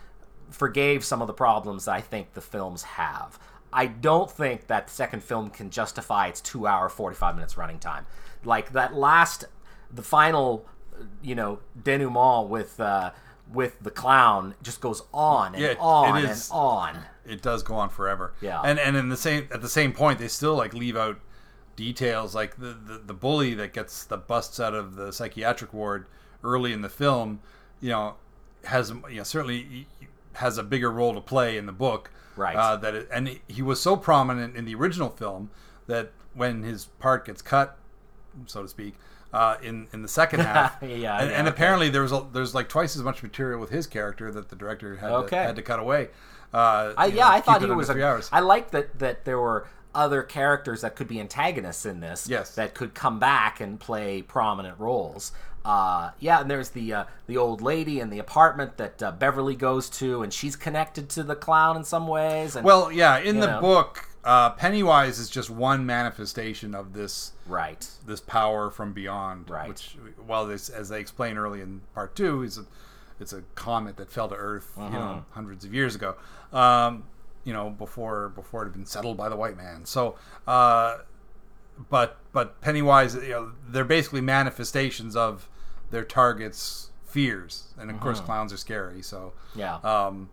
forgave some of the problems that I think the films have. I don't think that the second film can justify its two hour, 45 minutes running time. Like that last, the final, you know, denouement with, uh, with the clown just goes on and Yeah, it- on it and on. it does go on forever. Yeah. And and in the same at the same point, they still like leave out details like the the, the bully that gets the busts out of the psychiatric ward early in the film. You know, has you know certainly has a bigger role to play in the book. Right. Uh, that it, and he was so prominent in the original film that when his part gets cut, so to speak. Uh, in in the second [laughs] half, Yeah, and, yeah, and okay. apparently there was a, there's like twice as much material with his character that the director had to, had to cut away. Uh, I, yeah, know, I thought he was. three A, hours. I liked that that there were other characters that could be antagonists in this. Yes. that could come back and play prominent roles. Uh, yeah, and there's the uh, the old lady in the apartment that uh, Beverly goes to, and she's connected to the clown in some ways. And Well, yeah, in the know. book, uh, Pennywise is just one manifestation of this right, this power from beyond. Right. Which, well, this, as they explain early in part two, is a it's a comet that fell to Earth, you Uh-huh. know, hundreds of years ago. Um, you know, before before it had been settled by the white man. So, uh, but but Pennywise, you know, they're basically manifestations of their targets' fears, and of Uh-huh. course, clowns are scary. So, yeah, um,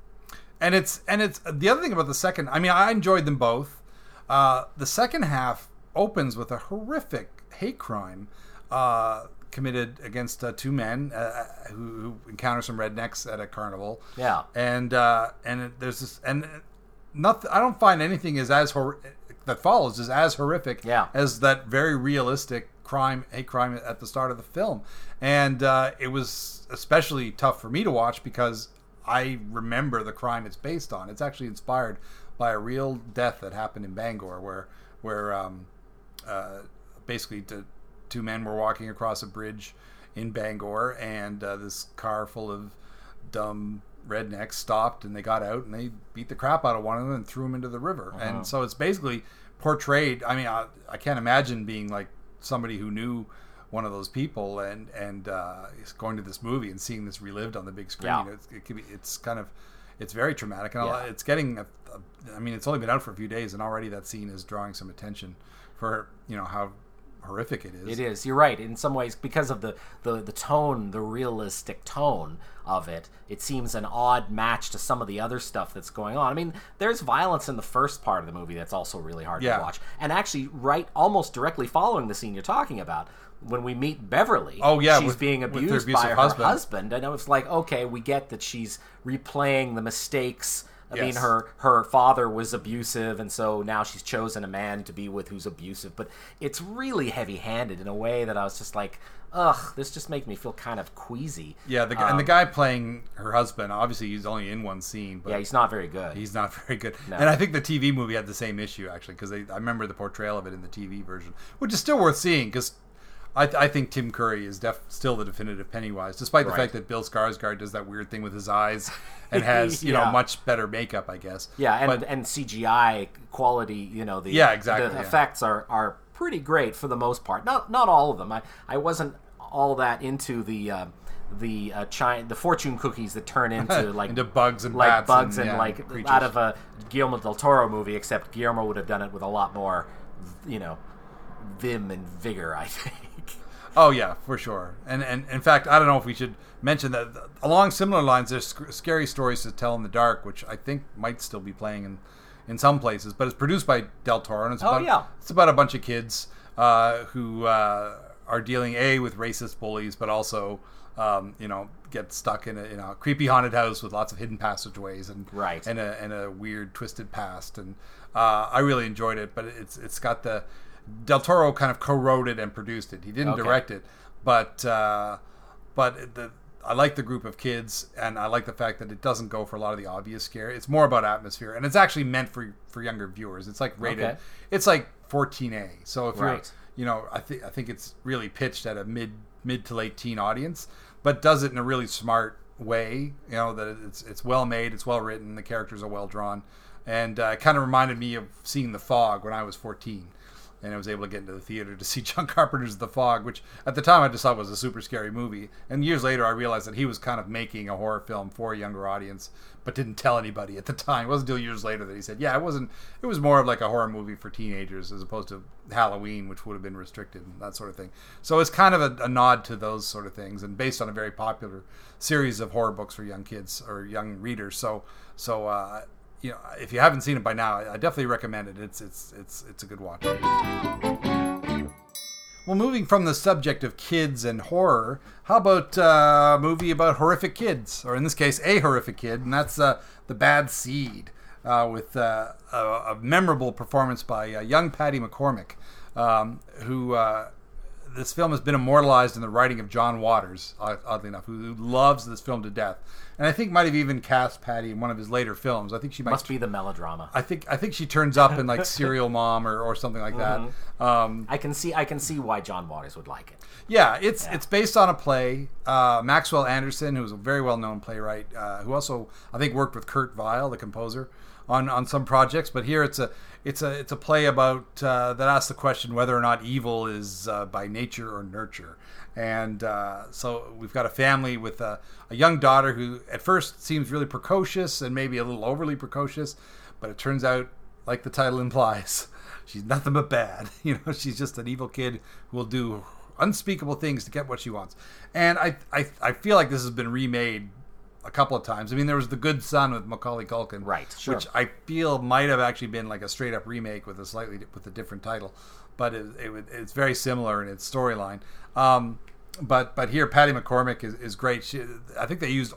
and it's and it's the other thing about the second. I mean, I enjoyed them both. Uh, the second half opens with a horrific hate crime uh, committed against uh, two men uh, who, who encounter some rednecks at a carnival. Yeah. and uh, and it, there's this and nothing. I don't find anything is as hor- that follows is as horrific Yeah. as that very realistic crime hate crime at the start of the film and uh, it was especially tough for me to watch because i remember the crime it's based on it's actually inspired by a real death that happened in bangor where where um, uh, basically the two men were walking across a bridge in bangor and uh, this car full of dumb rednecks stopped and they got out and they beat the crap out of one of them and threw him into the river. And so it's basically portrayed. I mean, I, I can't imagine being like somebody who knew one of those people and and uh, is going to this movie and seeing this relived on the big screen. Yeah. It's, it could be, it's kind of it's very traumatic and Yeah. it's getting. A, a, I mean, it's only been out for a few days and already that scene is drawing some attention for you know how horrific it is. It is. You're right. In some ways, because of the, the, the tone, the realistic tone of it, it seems an odd match to some of the other stuff that's going on. I mean, there's violence in the first part of the movie that's also really hard Yeah. to watch. And actually, right almost directly following the scene you're talking about, when we meet Beverly, Oh, yeah, she's with- being abused by her husband. husband. And it's like, okay, we get that she's replaying the mistakes. I mean, her her father was abusive, and so now she's chosen a man to be with who's abusive. But it's really heavy handed in a way that I was just like, ugh, this just makes me feel kind of queasy. Yeah, the, guy and the um, guy playing her husband, obviously he's only in one scene, but Yeah, he's not very good. He's not [laughs] very good. And I think the TV movie had the same issue actually because I remember the portrayal of it in the TV version, which is still worth seeing because I, I think Tim Curry is def, still the definitive Pennywise, despite the Right. fact that Bill Skarsgård does that weird thing with his eyes [laughs] and has you Yeah. know much better makeup, I guess. yeah, and, But- and CGI quality, you know, the Yeah, exactly, the yeah. effects are are pretty great for the most part. Not not all of them. I I wasn't all that into the. Uh, the uh, chi- the fortune cookies that turn [laughs] into like Into bugs and like bats bugs and, and, yeah, like creatures. out of a Guillermo del Toro movie, except Guillermo would have done it with a lot more, you know, vim and vigor. I think. Oh yeah, for sure. And and in fact, I don't know if we should mention that along similar lines, there's sc- scary stories to tell in the dark, which I think might still be playing in in some places. But it's produced by Del Toro, and it's Oh, about yeah. it's about a bunch of kids uh, who uh, are dealing a with racist bullies, but also um, you know get stuck in a, in a creepy haunted house with lots of hidden passageways and Right. and a and a weird twisted past. And uh, I really enjoyed it, but it's it's got the Del Toro kind of co-wrote it and produced it. He didn't Okay. direct it, but uh, but the I like the group of kids, and I like the fact that it doesn't go for a lot of the obvious scare. It's more about atmosphere, and it's actually meant for for younger viewers. It's like rated. Okay. It's like 14A. So if Right. you're, you know, I think I think it's really pitched at a mid mid to late teen audience, but does it in a really smart way. You know that it's it's well made, it's well written, the characters are well drawn, and uh, it kind of reminded me of seeing The Fog when I was 14 and I was able to get into the theater to see [laughs] John Carpenter's The Fog, which at the time I just thought was a super scary movie. And years later, I realized that he was kind of making a horror film for a younger audience, but didn't tell anybody at the [laughs] time. It wasn't until years later that he said, "Yeah, it wasn't. It was more of like a horror movie for teenagers as opposed to Halloween, which would have been restricted and that sort of thing." So it's kind of a, a nod to those sort of things, and based on a very popular series of horror books for young kids or young readers. So, so. Uh, you know, if you haven't seen it by now, I definitely recommend it. It's it's it's it's a good watch. Well, moving from the subject of kids and horror, how about uh, a movie about horrific kids, or in this case, a horrific kid, and that's uh, The Bad Seed, uh, with uh, a, a, memorable performance by uh, young Patty McCormack, um, who uh, this film has been immortalized in the writing of John Waters, oddly enough, who loves this film to death, and I think might have even cast Patty in one of his later films. I think she might must be the melodrama. I think I think she turns up in like [laughs] Serial Mom or, or something like that. Mm-hmm. Um, I can see I can see why John Waters would like it. Yeah, it's yeah. it's based on a play. Uh, Maxwell Anderson, who's a very well known playwright, uh, who also I think worked with Kurt Weill, the composer, on on some projects. But here it's a it's a it's a play about uh, that asks the question whether or not evil is uh, by nature or nurture. And uh, so we've got a family with a, a, young daughter who at first seems really precocious and maybe a little overly precocious, but it turns out, like the title implies, [laughs] she's nothing but bad. [laughs] You know, she's just an evil kid who will do unspeakable things to get what she wants. And I I, I feel like this has been remade a couple of times. I mean, there was The Good Son with Macaulay Culkin, right? Sure. Which I feel might have actually been like a straight up remake with a slightly with a different title, but it, it it's very similar in its storyline. Um, but but here, Patty McCormack is, is great. She, I think they used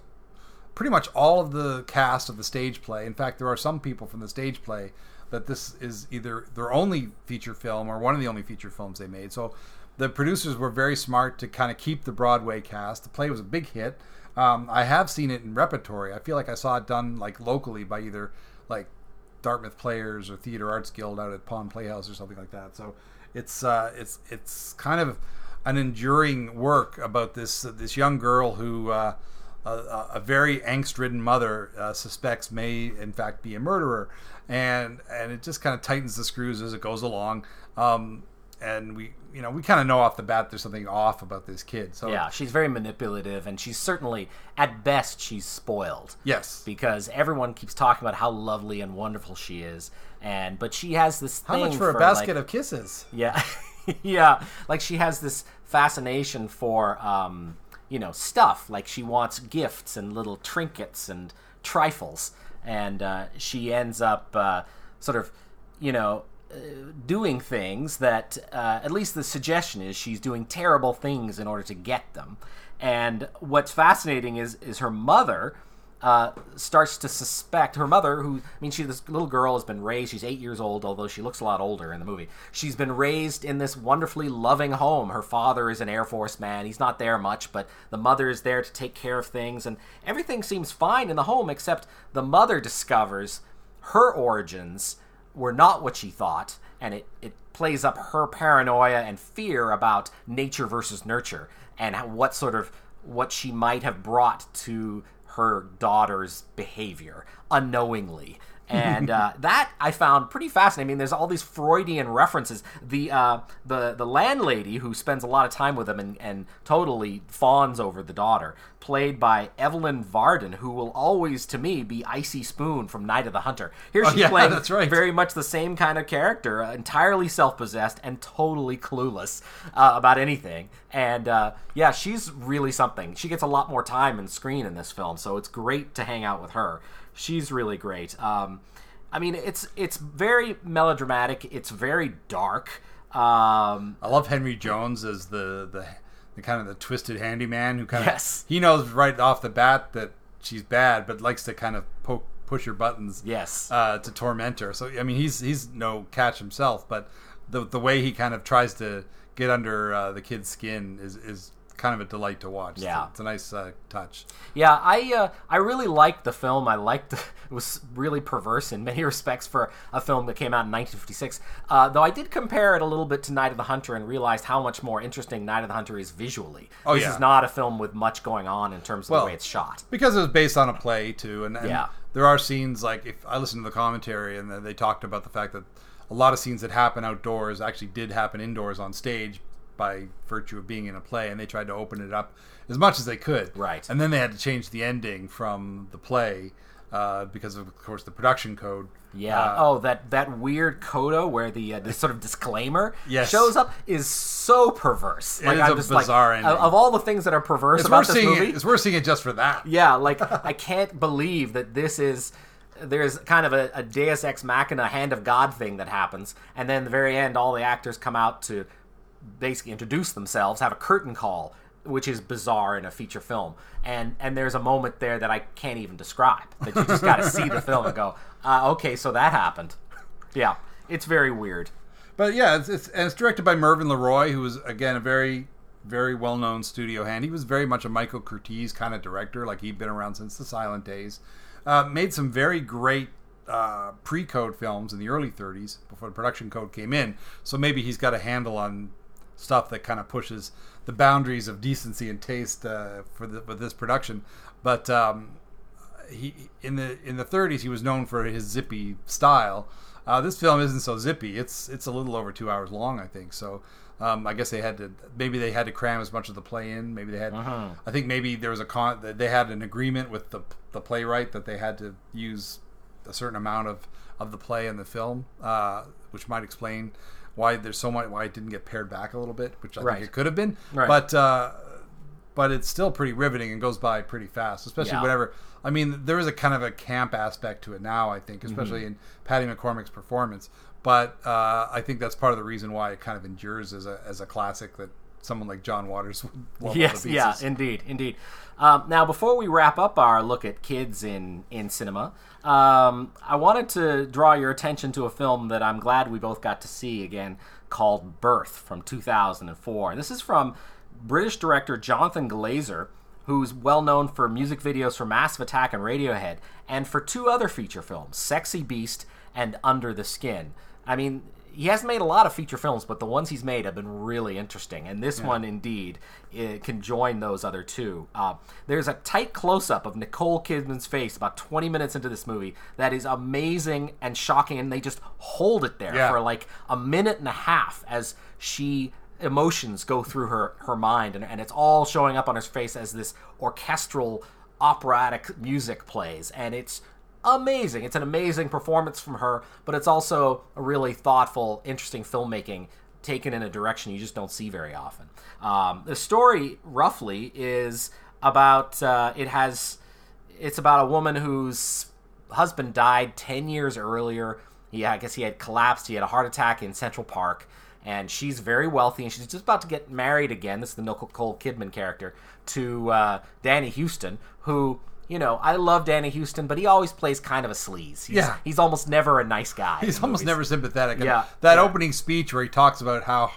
pretty much all of the cast of the stage play. In fact, there are some people from the stage play that this is either their only feature film or one of the only feature films they made. So the producers were very smart to kind of keep the Broadway cast. The play was a big hit. Um, I have seen it in repertory. I feel like I saw it done like locally by either like Dartmouth Players or Theater Arts Guild out at Pond Playhouse or something like that. So it's uh, it's it's kind of an enduring work about this uh, this young girl who uh, a, a, very angst-ridden mother uh, suspects may in fact be a murderer, and and it just kind of tightens the screws as it goes along. Um, and we you know we kind of know off the bat there's something off about this kid so yeah she's very manipulative and she's certainly at best she's spoiled. Yes. Because everyone keeps talking about how lovely and wonderful she is and but she has this how much for, for a basket like, of kisses? Yeah. [laughs] Yeah. Like she has this fascination for um you know stuff. Like she wants gifts and little trinkets and trifles and uh, she ends up uh, sort of you know doing things that, uh, at least the suggestion is, she's doing terrible things in order to get them. And what's fascinating is is her mother uh, starts to suspect her mother, who I mean, she this little girl has been raised. She's eight years old, although she looks a lot older in the movie. She's been raised in this wonderfully loving home. Her father is an Air Force man. He's not there much, but the mother is there to take care of things, and everything seems fine in the home. Except the mother discovers her origins were not what she thought, and it, it plays up her paranoia and fear about nature versus nurture and what sort of what she might have brought to her daughter's behavior unknowingly and [laughs] uh, that I found pretty fascinating. I mean, there's all these Freudian references. The uh, the the landlady who spends a lot of time with him and, and totally fawns over the daughter, played by Evelyn Varden, who will always to me be Icey Spoon from Night of the Hunter. Here oh, she's oh, yeah, [laughs] playing that's right. very much the same kind of character, uh, entirely self-possessed and totally clueless uh, about anything. And uh, yeah, she's really something. She gets a lot more time and screen in this film, so it's great to hang out with her. She's really great. Um, I mean, it's it's very melodramatic. It's very dark. Um, I love Henry Jones as the, the the kind of the twisted handyman who kind of yes. he knows right off the bat that she's bad, but likes to kind of poke push her buttons. Yes. Uh, to torment her. So I mean, he's he's no catch himself, but the the way he kind of tries to get under uh, the kid's skin is is kind of a delight to watch. Yeah, it's a, it's a nice uh, touch. Yeah, I uh, I really liked the film. I liked [laughs] it was really perverse in many [laughs] respects for a film that came out in 1956. Uh, though I did compare it a little bit to Night of the Hunter and realized how much more interesting Night of the Hunter is visually. Oh this yeah. is not a film with much going on in terms of well, the way it's shot because it was based on a play too, and, and yeah. there are scenes like if I listened to the commentary and they talked about the fact that a lot of scenes that happen outdoors actually did happen indoors on stage by virtue of being in a play, and they tried to open it up as much as they could. Right. And then they had to change the ending from the play uh, because of, of course, the production code. Yeah. Uh, oh, that that weird coda where the uh, sort of disclaimer Yes. shows up is so perverse. It like is I'm a just bizarre like ending. of, all the things that are perverse it's about this seeing movie. it. It's worth seeing it just for that. Yeah, like I can't believe that this is there's kind of a, a Deus Ex Machina hand of God thing that happens, and then the very end, all the actors come out to basically introduce themselves, have a curtain call, which is bizarre in a feature film, and and there's a moment there that I can't even describe. That you just got to see the film and go, [laughs] uh, okay, so that happened. Yeah, it's very weird. But yeah, it's, it's and it's directed by Mervyn LeRoy, who was again a very very well known studio hand. He was very much a Michael Curtiz kind of director, like he'd been around since the silent days. Uh, made some very great uh, pre-code films in the early 30s before the production code came in. So maybe he's got a handle on stuff that kind of pushes the boundaries of decency and taste uh, for the, with this production. But um, he in the in the 30s he was known for his zippy style. Uh, this film isn't so zippy. It's it's a little over two hours long, I think. So um, I guess they had to maybe they had to cram as much of the play in. Maybe they had. Uh-huh. I think maybe there was a con. They had an agreement with the the playwright that they had to use a certain amount of of the play in the film, uh, which might explain why there's so much why it didn't get pared back a little bit, which I Right. think it could have been. Right. But uh, but it's still pretty riveting and goes by pretty fast, especially Yeah. whenever. I mean, there is a kind of a camp aspect to it now. I Mm-hmm. think, especially in Patty McCormack's performance. But uh, I think that's part of the reason why it kind of endures as a as a classic that someone like John Waters would Yes, yeah, indeed, indeed. Um, now, before we wrap up our look at kids in in cinema, um, I wanted to draw your attention to a film that I'm glad we both got to see again, called Birth from 2004. This is from British director Jonathan Glazer, who's well known for music videos for Massive Attack and Radiohead, and for two other feature films, Sexy Beast and Under the Skin. I mean, he hasn't made a lot of feature films, but the ones he's made have been really interesting, and this one indeed can join those other two. Uh, there's a tight close-up of Nicole Kidman's face about 20 minutes into this movie that is amazing and shocking, and they just hold it there Yeah. for like a minute and a half as she emotions go through her her mind, and, and it's all showing up on her face as this orchestral operatic music plays, and it's amazing. It's an amazing performance from her, but it's also a really thoughtful, interesting filmmaking taken in a direction you just don't see very often. Um, the story, roughly, is about uh, it has it's about a woman whose husband died 10 years earlier. Yeah, I guess he had collapsed. He had a heart attack in Central Park. And she's very wealthy, and she's just about to get married again. This is the Nicole Kidman character to uh, Danny Huston, who, you know, I love Danny Huston, but he always plays kind of a sleaze. He's, Yeah. he's almost never a nice guy. He's almost movies. never sympathetic. Yeah, that yeah. opening speech where he talks about how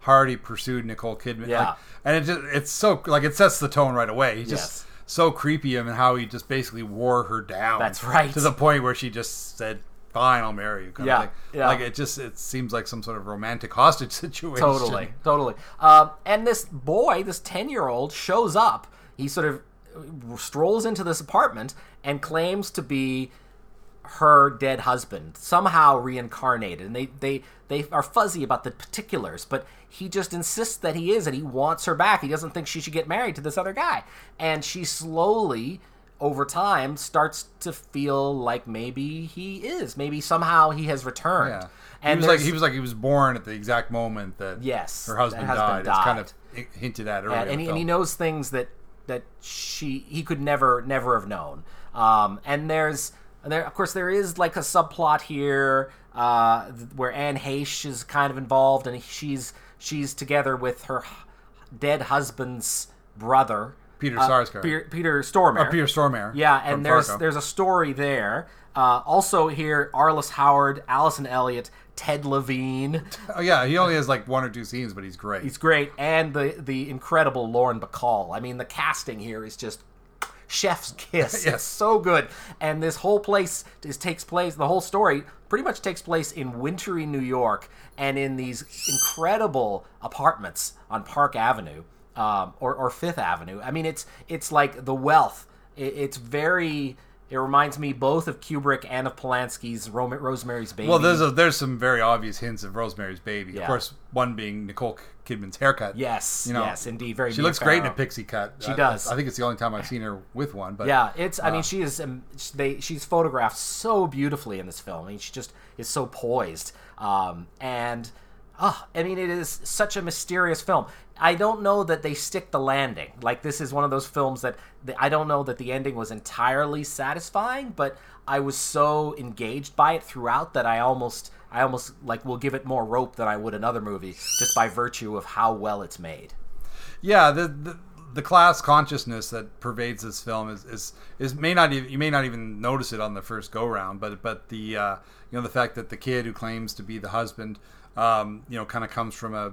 hard he pursued Nicole Kidman. Yeah. like- and it just it's so like it sets the tone right away. He's Yes. just so creepy and how he just basically wore her down. That's right. To the point where she just said, "Fine, I'll marry you." Kind Yeah, yeah. Like it just it seems like some sort of romantic hostage [laughs] situation. Totally, totally. Um, and this boy, this ten-year-old, shows up. He sort of strolls into this apartment and claims to be her dead husband, somehow reincarnated. And they they they are fuzzy about the particulars, but he just insists that he is, and he wants her back. He doesn't think she should get married to this other guy, and she slowly. Over time, starts to feel like maybe he is. Maybe somehow he has returned. Yeah. And he was like he was like he was born at the exact moment that Yes, her husband, that husband died. It's kind of hinted at earlier. and, he, and he knows things that that she he could never never have known. Um, and there's there of course there is like a subplot here uh, where Anne Heche is kind of involved, and she's she's together with her dead husband's brother. Peter uh, Sarsgaard. Peter, Peter Stormare. Or Peter Stormare. Yeah, and there's Fargo. there's a story there. Uh, also here, Arliss Howard, Allison Elliott, Ted Levine. Oh yeah, he only has like one or two scenes, but he's great. He's great, and the the incredible Lauren Bacall. I mean, the casting here is just chef's kiss. [laughs] Yes. It's so good, and this whole place is takes place. The whole story pretty much takes place in wintry New York, and in these incredible apartments on Park Avenue um, or or Fifth Avenue. I mean, it's it's like the wealth. It, it's very It reminds me both of Kubrick and of Polanski's Ro- Rosemary's Baby. Well, there's a, there's some very obvious hints of Rosemary's Baby. Yeah. Of course, one being Nicole Kidman's haircut. yes, you know, yes, indeed, very. She looks great in a pixie cut. She I- does. I, think it's the only time I've seen her with one. But Yeah, it's. I Uh, mean, she is. Um, they. She's photographed so beautifully in this film. I mean, she just is so poised. Um, and, ah, I mean, it is such a mysterious film. I don't know that they stick the landing. Like this is one of those films that the, I don't know that the ending was entirely satisfying, but I was so engaged by it throughout that I almost. I almost like will give it more rope than I would another movie, just by virtue of how well it's made. yeah, the, the the class consciousness that pervades this film is is, is may not even, you may not even notice it on the first go round, but but the uh, you know the fact that the kid who claims to be the husband, um, you know, kind of comes from a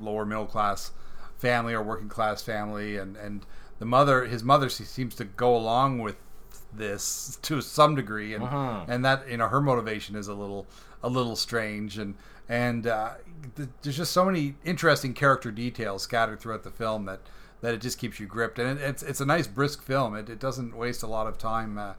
lower middle class family or working class family, and and the mother, his mother, se- seems to go along with this to some degree, and and that you know her motivation is a little a little strange, and and uh, th- there's just so many interesting character details scattered throughout the film that that it just keeps you gripped, and it, it's it's a nice brisk film. It, it doesn't waste a lot of time. Uh,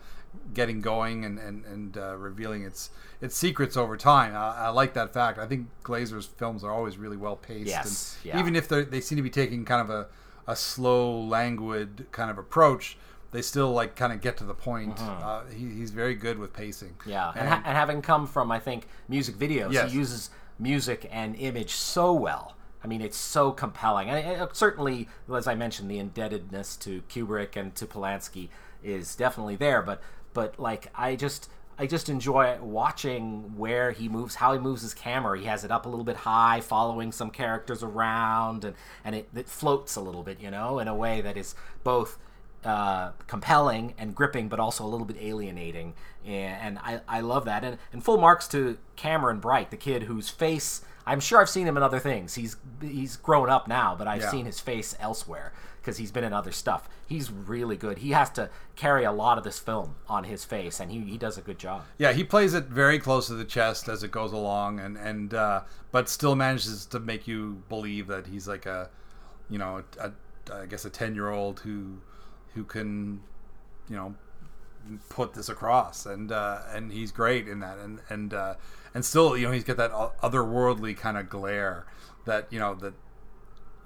getting going and and, and uh, revealing its its secrets over time I, I like that fact i think glazer's films are always really well paced Yes, and yeah. even if they they seem to be taking kind of a a slow, languid kind of approach, they still like kind of get to the point. Uh, he, he's very good with pacing. Mm-hmm. Yeah, and, and, ha- and having come from I think music videos, Yes. he uses music and image so well. I mean, it's so compelling, and uh, certainly, as I mentioned, the indebtedness to Kubrick and to Polanski is definitely there. But but like I just I just enjoy watching where he moves, how he moves his camera. He has it up a little bit high, following some characters around, and and it, it floats a little bit, you know, in a way that is both uh, compelling and gripping, but also a little bit alienating. And, and I, I love that. And, and full marks to Cameron Bright, the kid whose face I'm sure I've seen him in other things. He's he's grown up now, but I've Yeah. seen his face elsewhere because he's been in other stuff. He's really good. He has to carry a lot of this film on his face, and he, he does a good job. Yeah, he plays it very close to the chest as it goes along, and and uh, but still manages to make you believe that he's like a, you know, I guess a ten year old who who can, you know, put this across, and uh, and he's great in that, and and uh, and still, you know, he's got that otherworldly kind of glare that you know that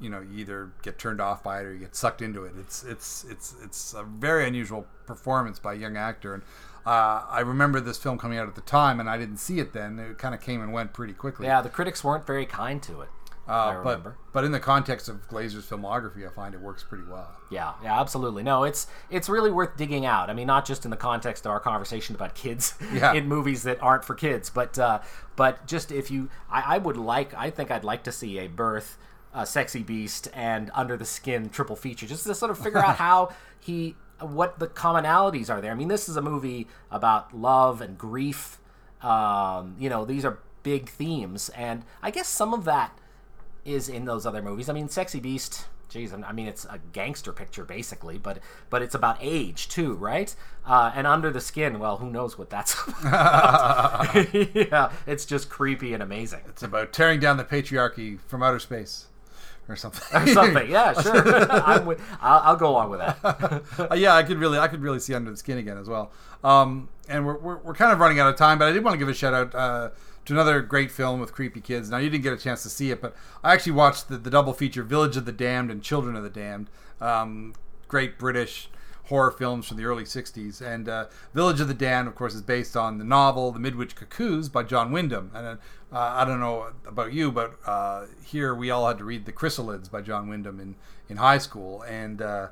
you know you either get turned off by it or you get sucked into it. It's it's it's it's a very unusual performance by a young actor, and uh, I remember this film coming out at the time, and I didn't see it then. It kind of came and went pretty quickly. Yeah, the critics weren't very kind to it. I uh, remember. but but in the context of Glazer's filmography, I find it works pretty well. Yeah, yeah, absolutely. No, it's it's really worth digging out. I mean, not just in the context of our conversation about kids [laughs] Yeah. in movies that aren't for kids, but uh, but just if you, I, I would like, I think I'd like to see a birth, a sexy beast, and under the skin triple feature, just to sort of figure out [laughs] how he, what the commonalities are there. I mean, this is a movie about love and grief. Um, you know, these are big themes, and I guess some of that is in those other movies. I mean, Sexy Beast. Geez, I mean, it's a gangster picture basically, but but it's about age too, right? Uh, and Under the Skin, well, who knows what that's [laughs] about? [laughs] yeah, it's just creepy and amazing. It's about tearing down the patriarchy from outer space, or something. Or Something, yeah, [laughs] sure. [laughs] I'm with, I'll, I'll go along with that. [laughs] Yeah, I could really, I could really see under the skin again as well. Um, and we're, we're, we're kind of running out of time, but I did want to give a shout out uh, to another great film with creepy kids. Now you didn't get a chance to see it, but I actually watched the, the double feature Village of the Damned and Children of the Damned. Um, great British horror films from the early 60s. And uh, Village of the Damned, of course, is based on the novel The Midwich Cuckoos by John Wyndham. And uh, I don't know about you, but uh, here we all had to read The Chrysalids by John Wyndham in, in high school. And uh,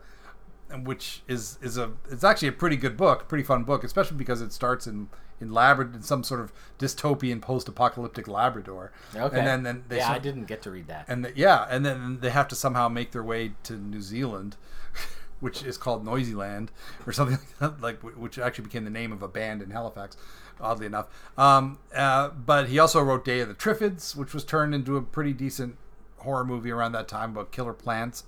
which is is a it's actually a pretty good book, pretty fun book, especially because it starts in in Labrador, in some sort of dystopian post-apocalyptic Labrador. Okay. And then, then they yeah, some- I didn't get to read that. and the, yeah, and then they have to somehow make their way to New Zealand, which is called Noisyland or something [laughs] like that, like which actually became the name of a band in Halifax, oddly enough. Um, uh, but he also wrote Day of the Triffids, which was turned into a pretty decent horror movie around that time about killer plants,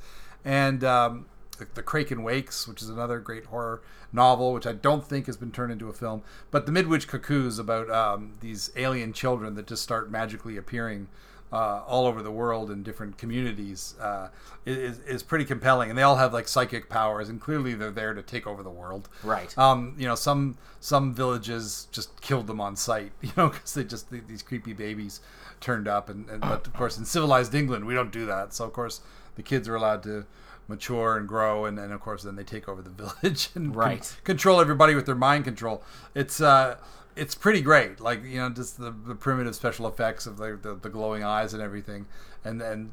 and um, the, the Kraken Wakes, which is another great horror novel, which I don't think has been turned into a film. But the Midwich Cuckoos about um, these alien children that just start magically appearing uh, all over the world in different communities uh, is, is pretty compelling, and they all have like psychic powers, and clearly they're there to take over the world. Right. Um, you know, some some villages just killed them on sight, [laughs] you know, because they just these creepy babies turned up, and, and but of course in civilized England we don't do that. So of course the kids are allowed to mature and grow, and then of course then they take over the [laughs] village and Right. con- control everybody with their mind control. It's uh, it's pretty great. Like you know, just the, the primitive special effects of the, the the glowing eyes and everything, and and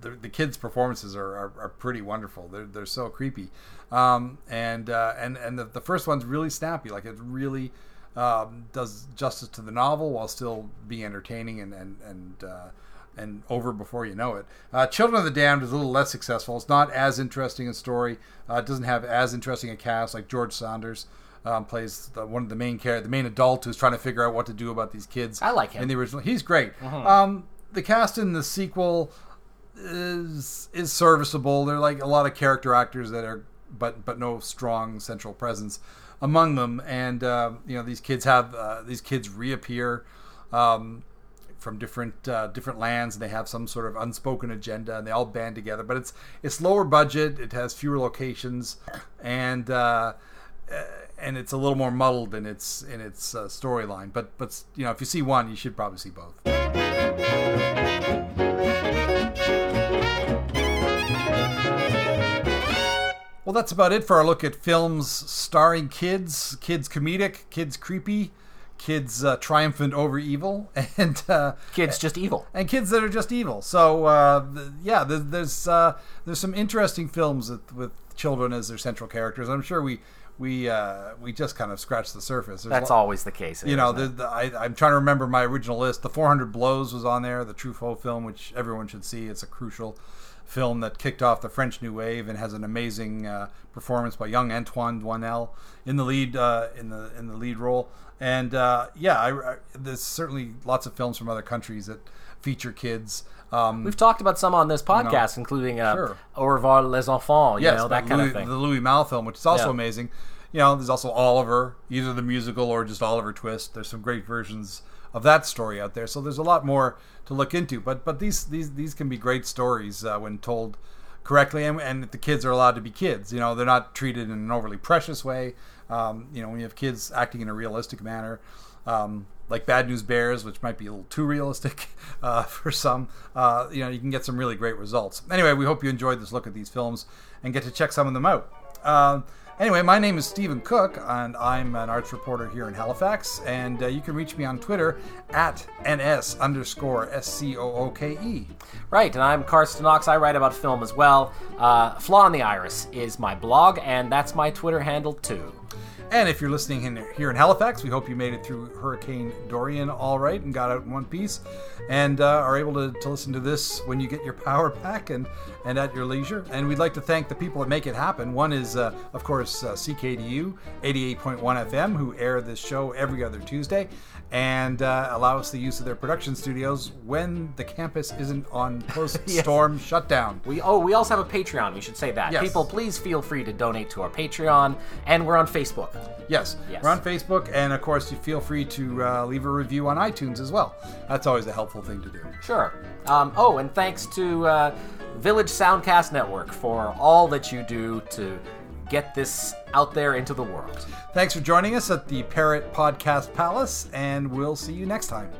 the, the kids' performances are, are, are pretty wonderful. They're they're so creepy, um, and uh, and and the, the first one's really snappy. Like it really um, does justice to the novel while still being entertaining and and and. Uh, and over before you know it. Uh, Children of the Damned is a little less successful. It's not as interesting a story. Uh, it doesn't have as interesting a cast like George Sanders um, plays the, one of the main character, the main adult who's trying to figure out what to do about these kids. I like him. in the original. He's great. Um, the cast in the sequel is is serviceable. There are like a lot of character actors that are, but but no strong central presence among them. And uh, you know these kids have uh, these kids reappear. Um, from different uh, different lands, and they have some sort of unspoken agenda, and they all band together. But it's it's lower budget. It has fewer locations, and uh, and it's a little more muddled in its in its uh, storyline. But but you know, if you see one, you should probably see both. Well, that's about it for our look at films starring kids, kids comedic, kids creepy, kids uh, triumphant over evil, [laughs] and uh, Kids just evil. and kids that are just evil. So uh, th- yeah, there's there's, uh, there's some interesting films with, with children as their central characters. I'm sure we we uh, we just kind of scratched the surface. There's That's lo- always the case. You know, the, the, I, I'm trying to remember my original list. The 400 Blows was on there, the Truffaut film, which everyone should see. It's a crucial film that kicked off the French New Wave and has an amazing uh, performance by young Antoine Doinel in the lead uh, in the in the lead role. And uh, yeah, I, I, there's certainly lots of films from other countries that feature kids. Um, We've talked about some on this podcast, including uh, Sure. Au revoir les enfants, you yes, know, that kind Louis, of thing. The Louis Malle film, which is also Yeah. amazing. You know, there's also Oliver, either the musical or just Oliver Twist. There's some great versions of that story out there. So there's a lot more to look into. But but these these these can be great stories uh, when told correctly, and, and the kids are allowed to be kids. You know, they're not treated in an overly precious way. Um, you know, when you have kids acting in a realistic manner. Um, like Bad News Bears, which might be a little too realistic [laughs] uh, for some. Uh, you know, you can get some really great results. Anyway, we hope you enjoyed this look at these films and get to check some of them out. Um, anyway, my name is Stephen Cooke, and I'm an arts reporter here in Halifax. And uh, you can reach me on Twitter at ns underscore s c o o k e. Right, and I'm Carsten Knox. I write about film as well. Uh, Flaw in the Iris is my blog, and that's my Twitter handle too. And if you're listening in, here in Halifax, we hope you made it through Hurricane Dorian all right and got out in one piece and uh, are able to, to listen to this when you get your power back and, and at your leisure. And we'd like to thank the people that make it happen. One is, uh, of course, uh, CKDU 88.1 FM, who air this show every other Tuesday and uh, allow us the use of their production studios when the campus isn't on post-storm [laughs] shutdown. We oh, we also have a Patreon. We should say that. Yes. People, please feel free to donate to our Patreon, and we're on Facebook. Yes. Yes. We're on Facebook, and of course, you feel free to uh, leave a review on iTunes as well. That's always a helpful thing to do. Sure. Um, oh, and thanks to uh, Village Soundcast Network for all that you do to get this out there into the world. Thanks for joining us at the Parrot Podcast Palace, and we'll see you next time.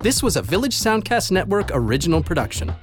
This was a Village Soundcast Network original production.